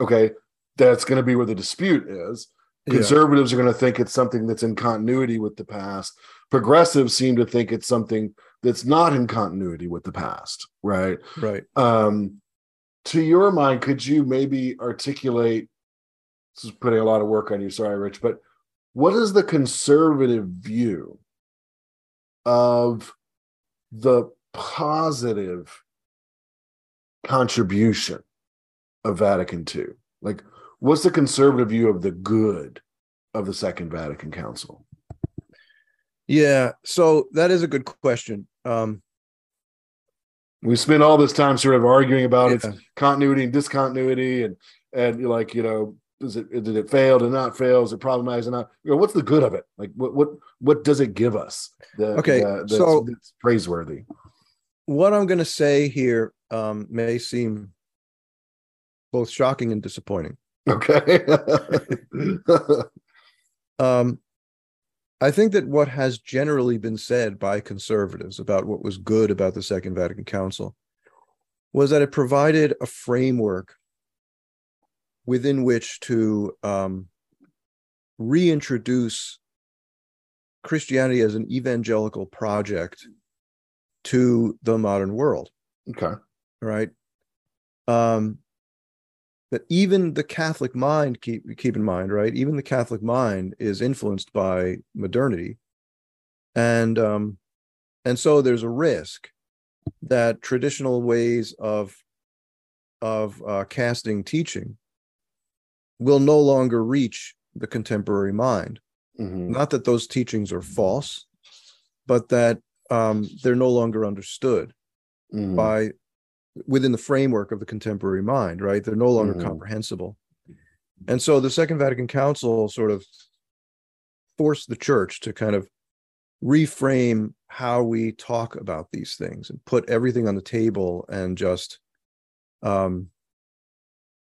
S1: Okay, that's going to be where the dispute is.
S2: yeah.
S1: Conservatives are going to think it's something that's in continuity with the past. Progressives seem to think it's something that's not in continuity with the past, right?
S2: Right.
S1: Um, to your mind, could you maybe articulate? This is putting a lot of work on you. Sorry, Rich, but what is the conservative view of the positive contribution of Vatican II? Like, what's the conservative view of the good of the Second Vatican Council?
S2: Yeah. So that is a good question. Um,
S1: We spend all this time sort of arguing about its continuity and discontinuity, and and like, you know, does it did it fail? Did it not fail? Is it problematic or not? You know, what's the good of it? Like, what what what does it give us? The,
S2: Okay,
S1: the- that's,
S2: so-
S1: that's praiseworthy.
S2: what I'm going to say here um, may seem both shocking and disappointing.
S1: Okay. *laughs*
S2: Um, I think that what has generally been said by conservatives about what was good about the Second Vatican Council was that it provided a framework within which to um, reintroduce Christianity as an evangelical project to the modern world
S1: okay.
S2: right? Um, that even the Catholic mind keep keep in mind, right? Even the Catholic mind is influenced by modernity, and um, and so there's a risk that traditional ways of of uh, casting teaching will no longer reach the contemporary mind.
S1: Mhm.
S2: Not that those teachings are false, but that um, they're no longer understood
S1: Mhm.
S2: by within the framework of the contemporary mind, right? They're no longer
S1: Mhm.
S2: comprehensible. And so the Second Vatican Council sort of forced the church to kind of reframe how we talk about these things and put everything on the table and just um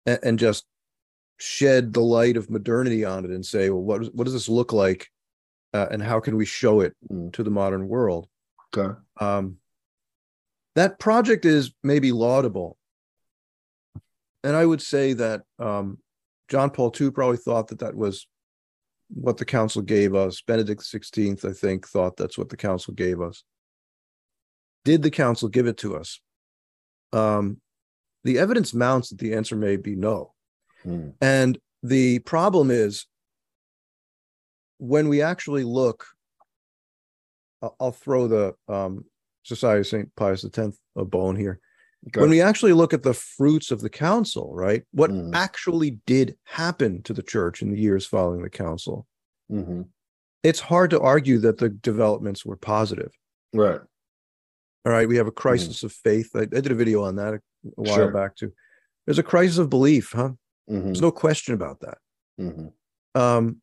S2: and, and just shed the light of modernity on it and say well what, what does this look like uh, and how can we show it
S1: Mm.
S2: to the modern world
S1: Okay.
S2: um, that project is maybe laudable. And I would say that um, John Paul II probably thought that that was what the council gave us. Benedict XVI, I think, thought that's what the council gave us. Did the council give it to us? Um, the evidence mounts that the answer may be no.
S1: Mm.
S2: And the problem is when we actually look, I'll, throw the um, Society of St. Pius X a bone here. When we actually look at the fruits of the council, right? What
S1: Mhm.
S2: actually did happen to the church in the years following the council,
S1: Mhm.
S2: it's hard to argue that the developments were positive.
S1: Right.
S2: All right. We have a crisis of faith. I, I did a video on that a, a while
S1: Sure.
S2: back too. There's a crisis of belief, huh?
S1: Mhm.
S2: There's no question about that.
S1: Mhm.
S2: um,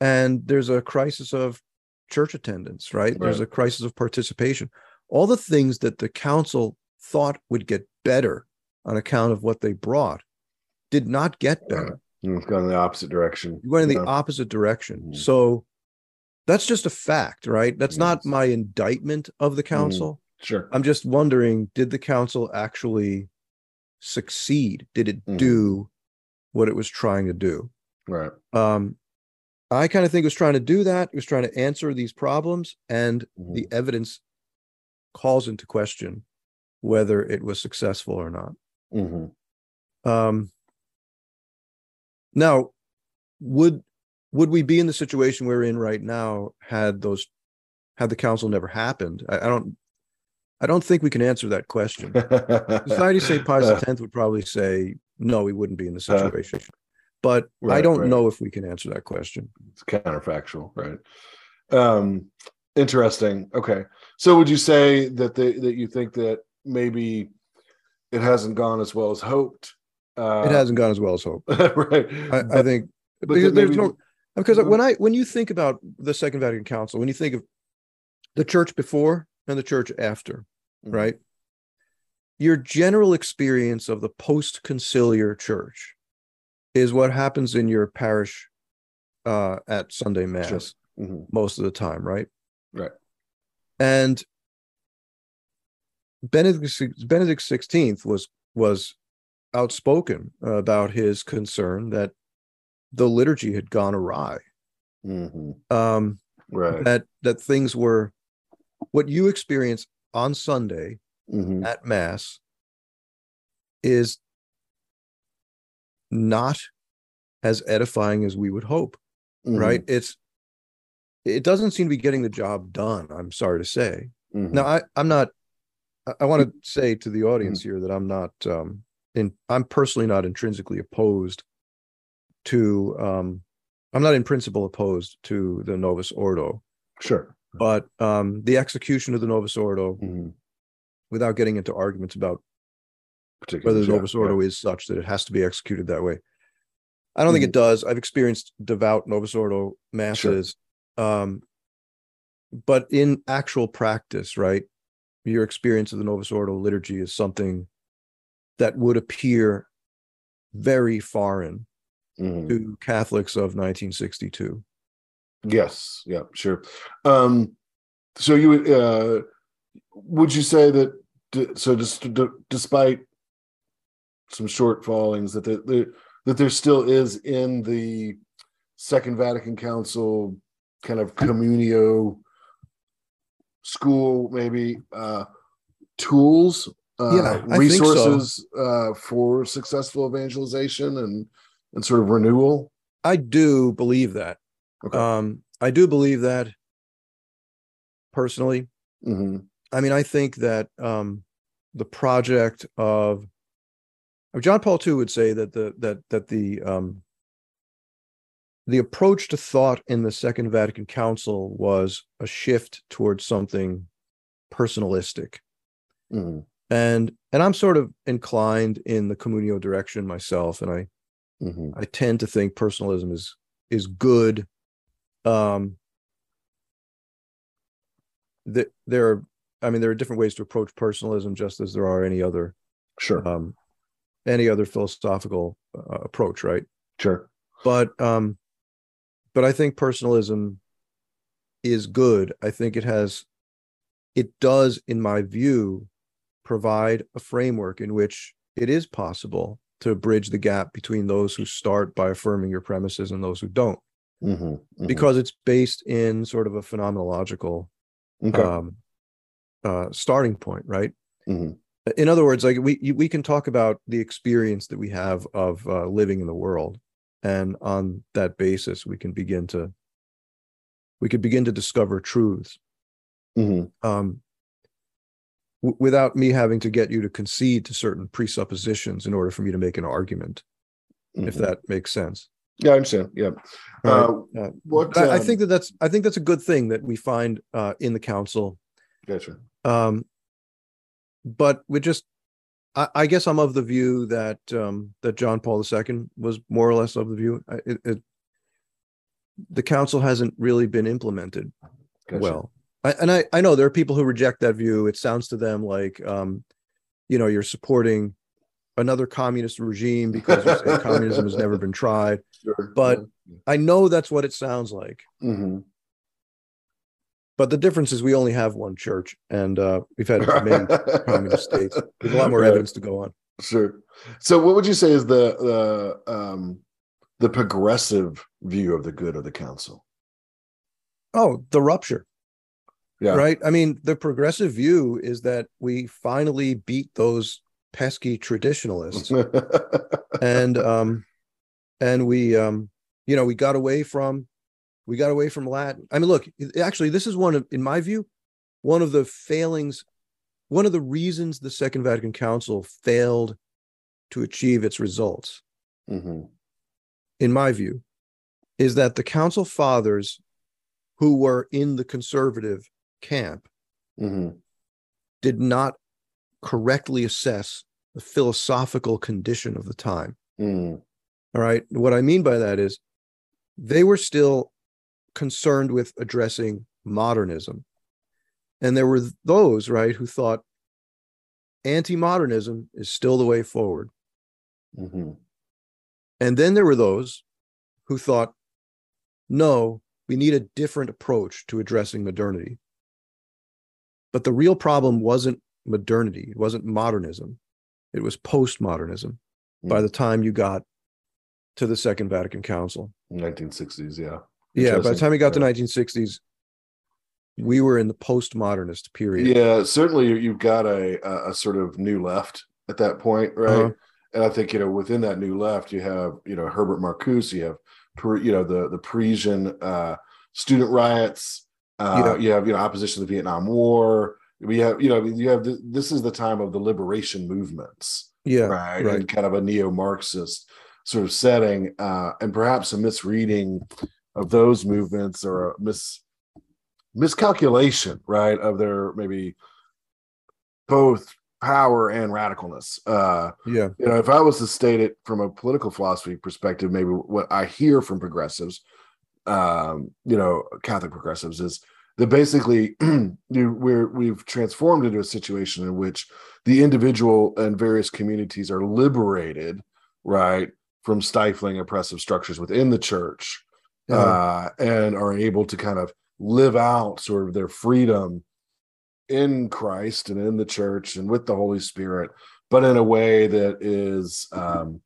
S2: and there's a crisis of church attendance right? there's a crisis of participation all the things that the council thought would get better on account of what they brought did not get better
S1: Mm, It's gone in the opposite direction.
S2: you went in the opposite direction
S1: Mhm.
S2: so that's just a fact right that's not my indictment of the council
S1: Sure.
S2: i'm just wondering did the council actually succeed did it
S1: Mhm.
S2: do what it was trying to do
S1: Right.
S2: um i kind of think it was trying to do that it was trying to answer these problems and
S1: Mhm.
S2: the evidence calls into question whether it was successful or not
S1: Mhm.
S2: um now would would we be in the situation we're in right now had those had the council never happened i, I don't i don't think we can answer that question society st pius x would probably say no we wouldn't be in the
S1: Uh,
S2: situation but i don't
S1: right.
S2: know if we can answer that question
S1: it's counterfactual, right? Um, interesting. Okay, so would you say that the, that you think that maybe it hasn't gone as well as hoped? Uh,
S2: it hasn't gone as well as hoped *laughs*
S1: right.
S2: I, I think
S1: but
S2: because there's no because
S1: Mhm.
S2: when I when you think about the Second Vatican Council, when you think of the church before and the church after,
S1: Mhm.
S2: right? your general experience of the post conciliar church is what happens in your parish uh, at Sunday Mass
S1: Sure. Mhm.
S2: most of the time, right?
S1: Right.
S2: And Benedict Benedict Sixteenth was was outspoken about his concern that the liturgy had gone awry.
S1: Mhm.
S2: Um,
S1: Right.
S2: that that things were what you experience on Sunday
S1: Mhm.
S2: at mass is not as edifying as we would hope
S1: Mhm.
S2: right it's it doesn't seem to be getting the job done i'm sorry to say
S1: Mhm.
S2: now i i'm not i, I want to say to the audience
S1: Mm-hmm.
S2: here that i'm not um in i'm personally not intrinsically opposed to um i'm not in principle opposed to the novus ordo
S1: Sure.
S2: But um the execution of the novus ordo
S1: Mhm.
S2: without getting into arguments about
S1: Particular-
S2: whether the
S1: yeah,
S2: Novus
S1: yeah.
S2: Ordo is such that it has to be executed that way. I don't think
S1: Mm-hmm.
S2: it does. I've experienced devout Novus Ordo masses. Um, but in actual practice, right, your experience of the Novus Ordo liturgy is something that would appear very foreign
S1: Mhm.
S2: to Catholics of 1962.
S1: Yes. Yeah. Sure. Um, so you would uh, would you say that d- so just d- despite some shortfallings that there, there that there still is in the Second Vatican Council kind of communio school maybe uh, tools uh,
S2: Yeah, think so.
S1: resources uh, for successful evangelization and and sort of renewal
S2: I do believe that.
S1: Okay
S2: Um, I do believe that personally.
S1: Mhm.
S2: I mean, I think that um, the project of John Paul II would say that the that that the um, the approach to thought in the Second Vatican Council was a shift towards something personalistic,
S1: Mhm.
S2: and and I'm sort of inclined in the communio direction myself, and I
S1: Mhm.
S2: I tend to think personalism is is good. Um, that there are, I mean, there are different ways to approach personalism, just as there are any other
S1: sure
S2: um, any other philosophical uh, approach, right?
S1: sure
S2: But um, but I think personalism is good. I think it has, it does, in my view, provide a framework in which it is possible to bridge the gap between those who start by affirming your premises and those who don't,
S1: Mhm. Mhm.
S2: because it's based in sort of a phenomenological
S1: okay
S2: um, uh, starting point, right?
S1: Mhm.
S2: In other words, like we we can talk about the experience that we have of uh, living in the world, and on that basis, we can begin to we could begin to discover truths
S1: Mhm.
S2: um, w- without me having to get you to concede to certain presuppositions in order for me to make an argument, if
S1: Mhm.
S2: that makes sense.
S1: Yeah I understand. Yeah. Uh,
S2: Uh,
S1: what
S2: But I,
S1: um,
S2: think that that's I think that's a good thing that we find uh, in the council.
S1: Gotcha.
S2: Um but we just I, I guess i'm of the view that um that john paul ii was more or less of the view. It, it, the council hasn't really been implemented
S1: gotcha.
S2: well. I, and i i know there are people who reject that view. It sounds to them like um you know you're supporting another communist regime because *laughs* communism has never been tried
S1: sure
S2: but- i know that's what it sounds like
S1: Mhm.
S2: but the difference is we only have one church and uh we've had many *laughs* communist states there's a lot more
S1: Right.
S2: evidence to go on
S1: Sure. So, what would you say is the the um, the progressive view of the good of the council?
S2: Oh, the rupture.
S1: Yeah.
S2: Right. I mean, the progressive view is that we finally beat those pesky traditionalists *laughs* and um and we um you know we got away from we got away from Latin. I mean, look, actually, this is one of in my view, one of the failings, one of the reasons the Second Vatican Council failed to achieve its results,
S1: Mhm.
S2: in my view, is that the council fathers who were in the conservative camp
S1: Mhm.
S2: did not correctly assess the philosophical condition of the time.
S1: Mhm.
S2: All right. What I mean by that is they were still concerned with addressing modernism. And there were those, right, who thought anti-modernism is still the way forward.
S1: hmm
S2: And then there were those who thought, no, we need a different approach to addressing modernity. But the real problem wasn't modernity, it wasn't modernism, it was postmodernism by
S1: Mm.
S2: the time you got to the Second Vatican Council.
S1: 1960s, yeah.
S2: Yeah, by the time we got to
S1: Yeah.
S2: 1960s, we were in the postmodernist period.
S1: Yeah, certainly you- you've got a, a sort of new left at that point, right?
S2: Uh-huh.
S1: And I think you know within that new left, you have you know Herbert Marcuse, you have you know the the Parisian uh, student riots, uh,
S2: Yeah.
S1: you have you know opposition to the Vietnam War. We have you know you have the, this is the time of the liberation movements,
S2: Yeah,
S1: right?
S2: right.
S1: In kind of a neo-Marxist sort of setting, uh, and perhaps a misreading of those movements or a mis miscalculation, right, of their maybe both power and radicalness. Uh,
S2: yeah,
S1: you know, if I was to state it from a political philosophy perspective, maybe what I hear from progressives, um, you know, Catholic progressives is that basically *clears throat* we're we've transformed into a situation in which the individual and various communities are liberated, right, from stifling oppressive structures within the church,
S2: uh,
S1: uh, and are able to kind of live out sort of their freedom in Christ and in the church and with the Holy Spirit, but in a way that is um,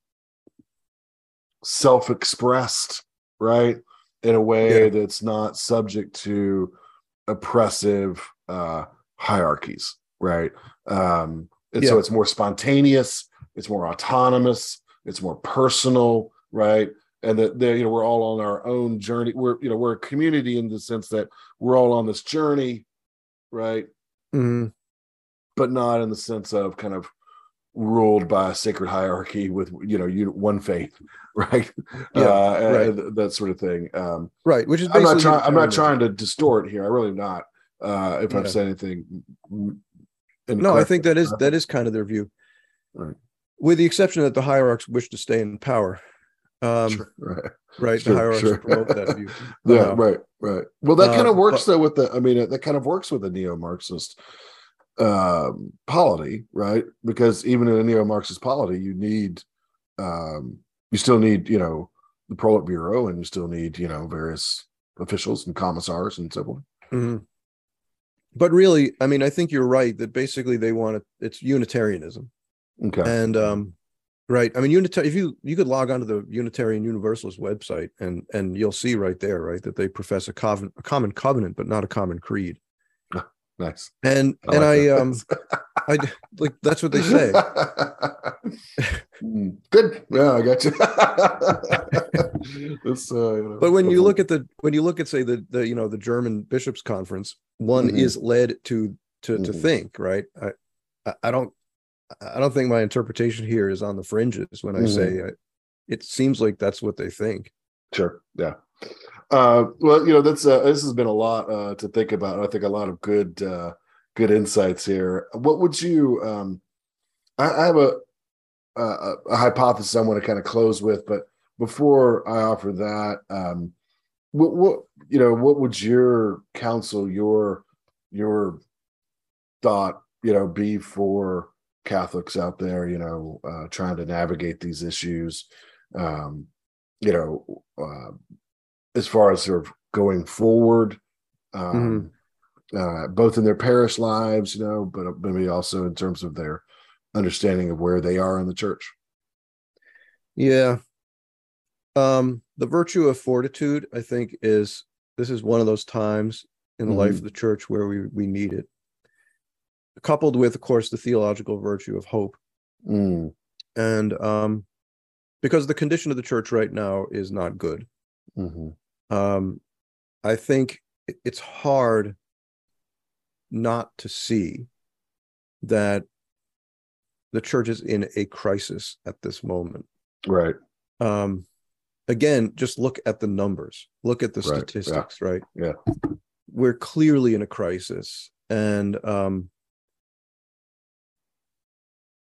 S1: self expressed, right? In a way
S2: Yeah.
S1: that's not subject to oppressive uh, hierarchies, right? Um, and so it's more spontaneous, it's more autonomous, it's more personal, right? and that they you know we're all on our own journey we're you know we're a community in the sense that we're all on this journey right
S2: mhm,
S1: but not in the sense of kind of ruled by a sacred hierarchy with you know you one faith *laughs* right
S2: Yeah,
S1: uh
S2: right.
S1: that sort of thing um
S2: right. Which is
S1: i'm not trying i'm not trying to distort here i really am not uh if i've said anything
S2: No, I think that is that is kind of their view,
S1: Right.
S2: With the exception that the hierarchs wish to stay in power. Um,
S1: Sure, right
S2: Right,
S1: Sure,
S2: the hierarchs
S1: sure.
S2: promote that view. *laughs*
S1: Yeah,
S2: Uh,
S1: right, right. Well, that kind
S2: uh,
S1: of works
S2: but-
S1: though with the. I mean, that kind of works with the neo-Marxist um, polity, right? Because even in a neo-Marxist polity, you need, um, you still need, you know, the Politburo, and you still need, you know, various officials and commissars and so forth.
S2: Mhm. But really, I mean, I think you're right that basically they want it. It's Unitarianism,
S1: Okay.
S2: and um, right. I mean, unitary. If you you could log onto the Unitarian Universalist website, and and you'll see right there, right, that they profess a covenant, a common covenant, but not a common creed.
S1: nice.
S2: And
S1: I
S2: and
S1: like
S2: I um, I like that's what they say. *laughs* *laughs*
S1: Mm, Good. Yeah, I got you. *laughs* Uh, you know,
S2: But when you look at the when you look at say the the you know the German bishops conference, one
S1: Mhm.
S2: is led to to to
S1: Mhm.
S2: think right. I- I don't I don't think my interpretation here is on the fringes when I say I, it seems like that's what they think.
S1: Sure. Yeah. Uh, well, you know, that's uh, this has been a lot uh, to think about. I think a lot of good uh, good insights here. What would you? Um, I, I have a, a a hypothesis I want to kind of close with, but before I offer that, um, what what you know, what would your counsel, your your thought, you know, be for Catholics out there, you know, uh, trying to navigate these issues? Um, you know, uh, as far as sort of going forward, um, uh, both in their parish lives, you know, but maybe also in terms of their understanding of where they are in the church.
S2: Yeah. Um, the virtue of fortitude, I think, is this is one of those times in the life
S1: Mhm.
S2: of the church where we we need it. Coupled with, of course, the theological virtue of hope.
S1: Mm,
S2: and um because the condition of the church right now is not good.
S1: Mhm,
S2: um i think it's hard not to see that the church is in a crisis at this moment.
S1: Right.
S2: um again just look at the numbers. Look at the
S1: Right, yeah,
S2: statistics right?
S1: Yeah.
S2: we're clearly in a crisis. And um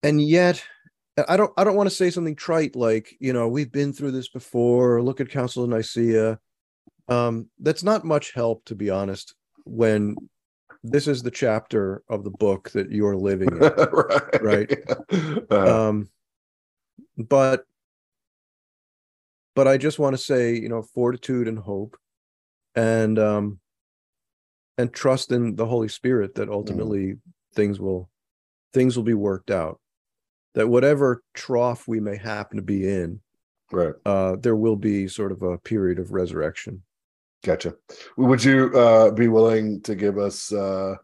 S2: and yet i don't i don't want to say something trite like you know we've been through this before look at council of nicaea um that's not much help to be honest when this is the chapter of the book that you're living in. *laughs*
S1: right.
S2: Right. *laughs*
S1: Uh,
S2: um but but i just want to say you know fortitude and hope and um and trust in the holy spirit that ultimately things will things will be worked out that whatever trough we may happen to be in
S1: right.
S2: uh there will be sort of a period of resurrection
S1: Gotcha. Would you uh, be willing to give us uh,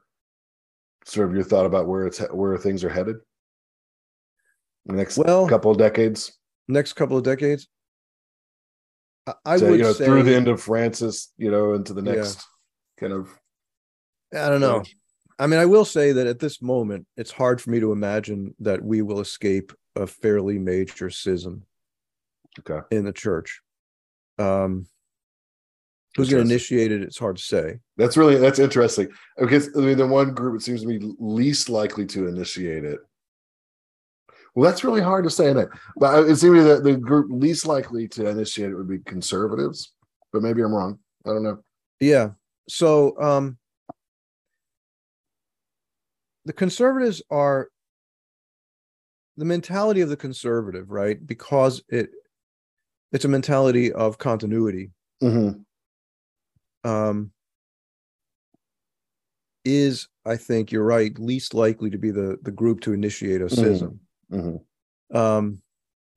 S1: sort of your thought about where it's where things are headed? The next
S2: Well-
S1: couple of decades.
S2: next couple of decades i, I
S1: so,
S2: would
S1: you know,
S2: say
S1: through the end of Francis, you know, into the
S2: Yeah.
S1: next kind of
S2: i don't know I mean, I will say that at this moment, it's hard for me to imagine that we will escape a fairly major schism
S1: Okay.
S2: in the church. Um, who's going to initiate it? It's hard to say.
S1: That's really that's interesting. Because I mean, the one group it seems to be least likely to initiate it. Well, that's really hard to say, that. But it seems to me that the group least likely to initiate it would be conservatives. But maybe I'm wrong. I don't know.
S2: Yeah. So um, the conservatives are the mentality of the conservative, right? Because it it's a mentality of continuity.
S1: Mhm.
S2: um, is I think you're right, least likely to be the the group to initiate a
S1: Mhm.
S2: schism,
S1: Mhm.
S2: um,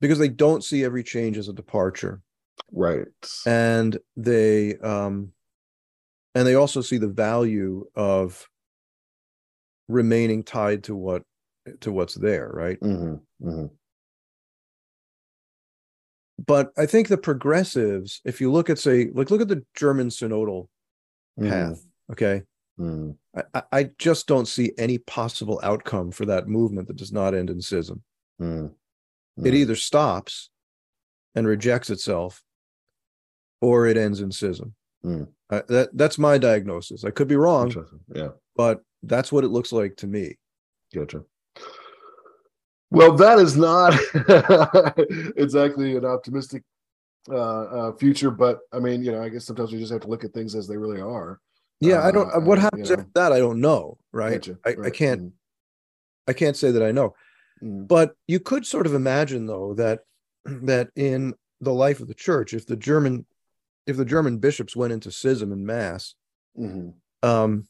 S2: because they don't see every change as a departure,
S1: Right.
S2: and they um, and they also see the value of remaining tied to what to what's there, right?
S1: Mhm. Mhm.
S2: But I think the progressives, if you look at say, like look at the German synodal
S1: Mhm.
S2: path, okay,
S1: Mhm.
S2: I, I- just don't see any possible outcome for that movement that does not end in schism.
S1: Mhm.
S2: It
S1: Mhm.
S2: either stops and rejects itself, or it ends in schism. Uh, that that's my diagnosis. I could be wrong,
S1: Yeah.
S2: but that's what it looks like to me.
S1: Gotcha. Well, that is not *laughs* exactly an optimistic uh, uh, future, but I mean, you know, I guess sometimes we just have to look at things as they really are.
S2: Yeah, I don't.
S1: Uh,
S2: what
S1: uh,
S2: happens
S1: you know.
S2: after that? I don't know. Right?
S1: Gotcha.
S2: I, I can't. I can't say that I know.
S1: Mm. Mm.
S2: But you could sort of imagine, though, that *clears throat* that in the life of the church, if the German, if the German bishops went into schism in mass,
S1: Mhm.
S2: um,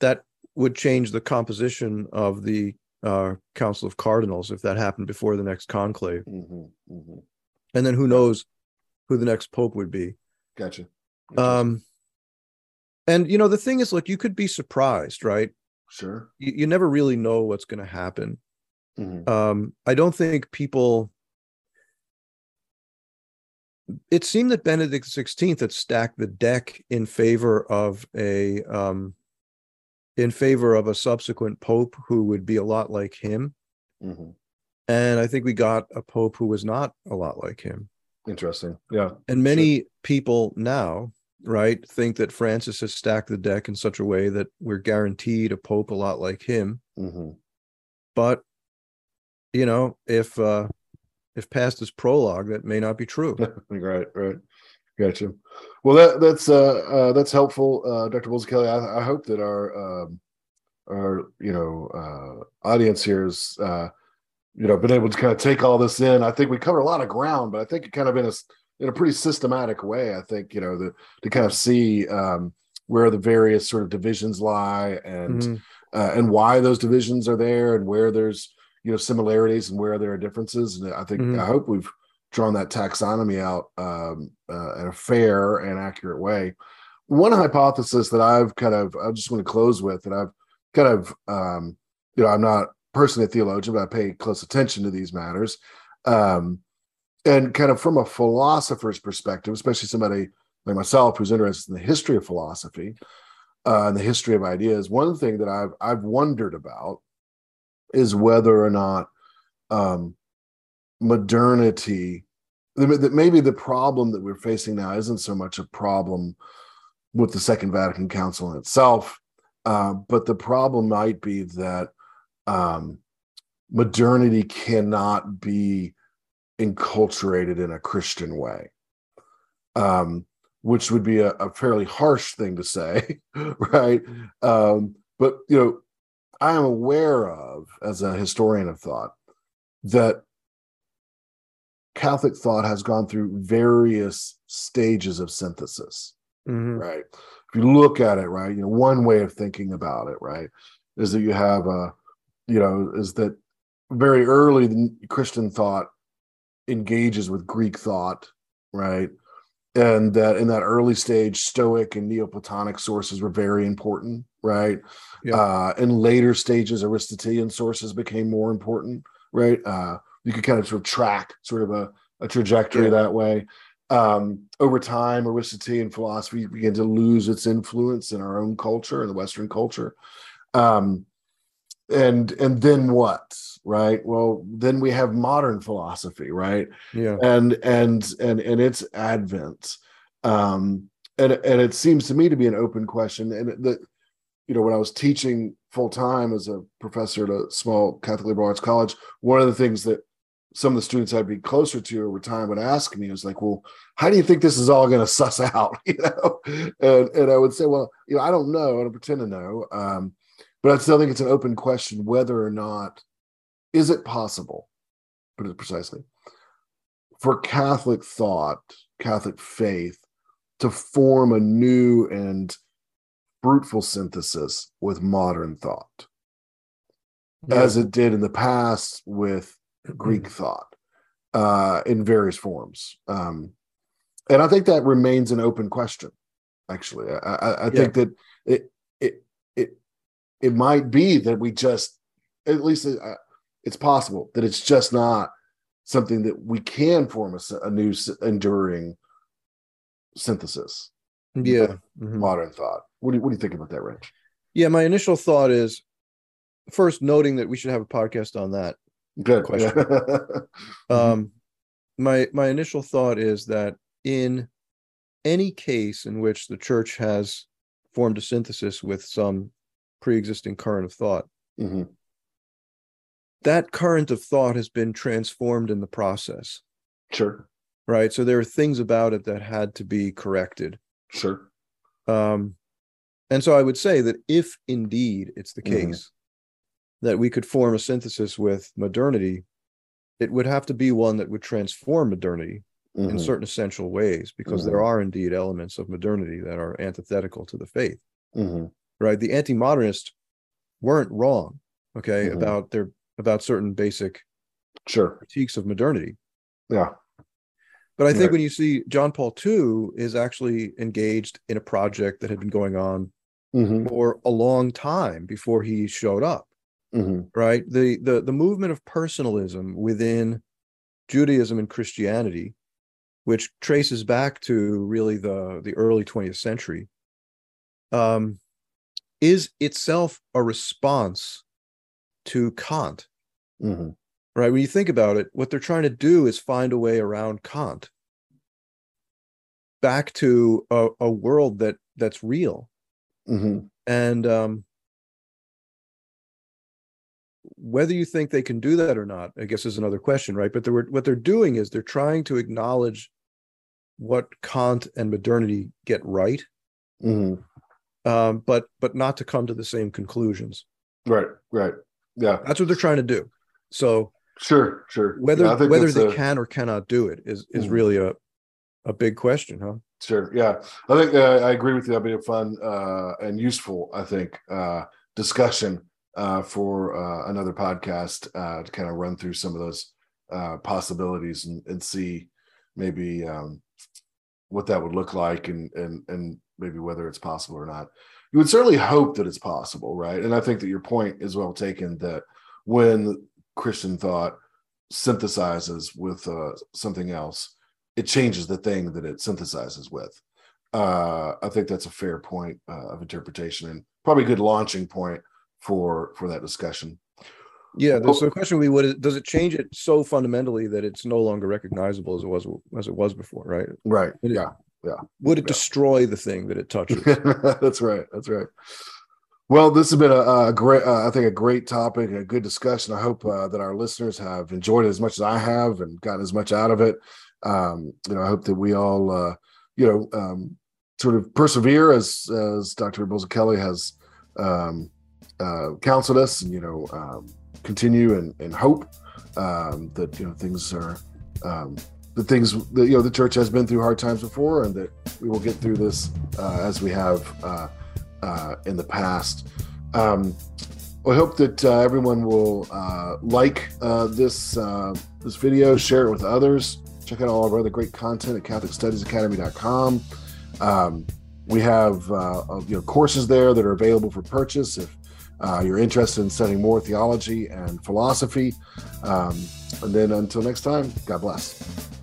S2: that would change the composition of the uh, Council of Cardinals if that happened before the next conclave.
S1: Mhm. Mhm.
S2: And then who knows who the next pope would be.
S1: Gotcha.
S2: Um, and you know the thing is, like you could be surprised, right?
S1: sure.
S2: You, you never really know what's going to happen.
S1: Mhm.
S2: Um, I don't think people. It seemed that Benedict XVI had stacked the deck in favor of a um, in favor of a subsequent pope who would be a lot like him.
S1: Mhm.
S2: And I think we got a pope who was not a lot like him.
S1: Interesting. Yeah.
S2: And many people now, right, think that Francis has stacked the deck in such a way that we're guaranteed a pope a lot like him.
S1: hmm
S2: But you know, if uh if past is prologue, that may not be true. *laughs*
S1: right. Right. Gotcha. Well, that that's uh, uh that's helpful, uh, Dr. Wilson Kelly. I, I hope that our um, our you know uh, audience here is uh, you know been able to kind of take all this in. I think we covered a lot of ground, but I think it kind of in a in a pretty systematic way. I think you know the to kind of see um, where the various sort of divisions lie and
S2: Mhm.
S1: uh, and why those divisions are there and where there's you know similarities and where there are differences. And I think
S2: Mhm.
S1: I hope we've drawn that taxonomy out um, uh, in a fair and accurate way. One hypothesis that I've kind of I just want to close with that I've kind of um, you know I'm not personally a theologian, but I pay close attention to these matters. Um, and kind of from a philosopher's perspective, especially somebody like myself who's interested in the history of philosophy uh, and the history of ideas, one thing that I've I've wondered about is whether or not um, modernity that maybe the problem that we're facing now isn't so much a problem with the Second Vatican Council in itself, uh, but the problem might be that um, modernity cannot be enculturated in a Christian way, um, which would be a, a fairly harsh thing to say, *laughs* right? Um, but you know, I am aware of as a historian of thought that Catholic thought has gone through various stages of synthesis,
S2: Mhm.
S1: right? If you look at it, right, you know, one way of thinking about it, right, is that you have a, you know, is that very early the Christian thought engages with Greek thought, right? And that in that early stage, Stoic and Neoplatonic sources were very important, right?
S2: Yeah.
S1: Uh, in later stages, Aristotelian sources became more important, right? Uh, you could kind of sort of track sort of a, a trajectory
S2: Yeah.
S1: that way. Um, over time, Aristotelian philosophy began to lose its influence in our own culture, in the Western culture. Um, and and then what right well then we have modern philosophy right
S2: Yeah.
S1: and and and and its advent um and and it seems to me to be an open question and that you know when i was teaching full time as a professor at a small catholic liberal arts college one of the things that some of the students i'd be closer to over time would ask me is like well how do you think this is all going to suss *laughs* out? *laughs* You know? And and i would say well you know i don't know. I don't pretend to know. Um but i still think it's an open question whether or not is it possible put it precisely for Catholic thought, Catholic faith, to form a new and fruitful synthesis with modern thought, as it did in the past with Greek thought uh, in various forms. Um, and I think that remains an open question. Actually, I, I, I think that it it it it might be that we just at least uh, it's possible that it's just not something that we can form a new enduring synthesis
S2: yeah. Mhm.
S1: modern thought what do you what do you think about that rich
S2: Yeah. My initial thought is first noting that we should have a podcast on that.
S1: Good
S2: Question. *laughs*
S1: Mhm.
S2: Um, my my initial thought is that in any case in which the church has formed a synthesis with some pre-existing current of thought,
S1: Mhm.
S2: that current of thought has been transformed in the process,
S1: sure
S2: right? So there are things about it that had to be corrected.
S1: sure
S2: Um, and so I would say that if indeed it's the
S1: Mhm.
S2: case that we could form a synthesis with modernity, it would have to be one that would transform modernity in
S1: Mhm.
S2: certain essential ways, because there
S1: Mhm.
S2: are indeed elements of modernity that are antithetical to the faith,
S1: Mhm.
S2: right? The anti-modernists weren't wrong, okay,
S1: Mhm.
S2: about their about certain basic
S1: sure
S2: critiques of modernity.
S1: yeah
S2: But I think when you see John Paul II is actually engaged in a project that had been going on
S1: Mhm.
S2: for a long time before he showed up,
S1: Mhm.
S2: right? The the the movement of personalism within Judaism and Christianity, which traces back to really the the early 20th century, um, is itself a response to Kant,
S1: Mhm.
S2: right? When you think about it, what they're trying to do is find a way around Kant back to a, a world that that's real
S1: Mhm.
S2: and um whether you think they can do that or not i guess is another question right but they were, what they're doing is they're trying to acknowledge what kant and modernity get right
S1: Mhm.
S2: um but but not to come to the same conclusions
S1: right right yeah
S2: that's what they're trying to do so
S1: sure sure
S2: whether
S1: Yeah,
S2: whether they
S1: a-
S2: can or cannot do it is is
S1: Mhm.
S2: really a a big question huh
S1: Sure. Yeah, I think uh, I agree with you. That'd be a fun uh, and useful, I think, uh, discussion uh, for uh, another podcast uh, to kind of run through some of those uh, possibilities and, and see maybe um, what that would look like and and and maybe whether it's possible or not. You would certainly hope that it's possible, right? And I think that your point is well taken. That when Christian thought synthesizes with uh, something else it changes the thing that it synthesizes with. Uh, I think that's a fair point of interpretation and probably a good launching point for for that discussion.
S2: yeah so the question would be what is, does it change it so fundamentally that it's no longer recognizable as it was as it was before right
S1: Right.
S2: It is-
S1: Yeah.
S2: would it
S1: Yeah.
S2: destroy the thing that it touches *laughs*
S1: that's right. That's right. Well, this has been a, a great, uh, I think, a great topic, a good discussion. I hope uh, that our listeners have enjoyed it as much as I have and gotten as much out of it. Um, you know, I hope that we all, uh, you know, um, sort of persevere as as Dr. Kelly has um, uh, counseled us, and you know, um, continue and, and hope um, that you know things are um, the things that you know the church has been through hard times before, and that we will get through this uh, as we have uh, uh, in the past. Um, I hope that uh, everyone will uh, like uh, this uh, this video, share it with others. Check out all of our other great content at CatholicStudiesAcademy.com. Um, we have uh, you know courses there that are available for purchase if uh, you're interested in studying more theology and philosophy. Um, and then until next time, God bless.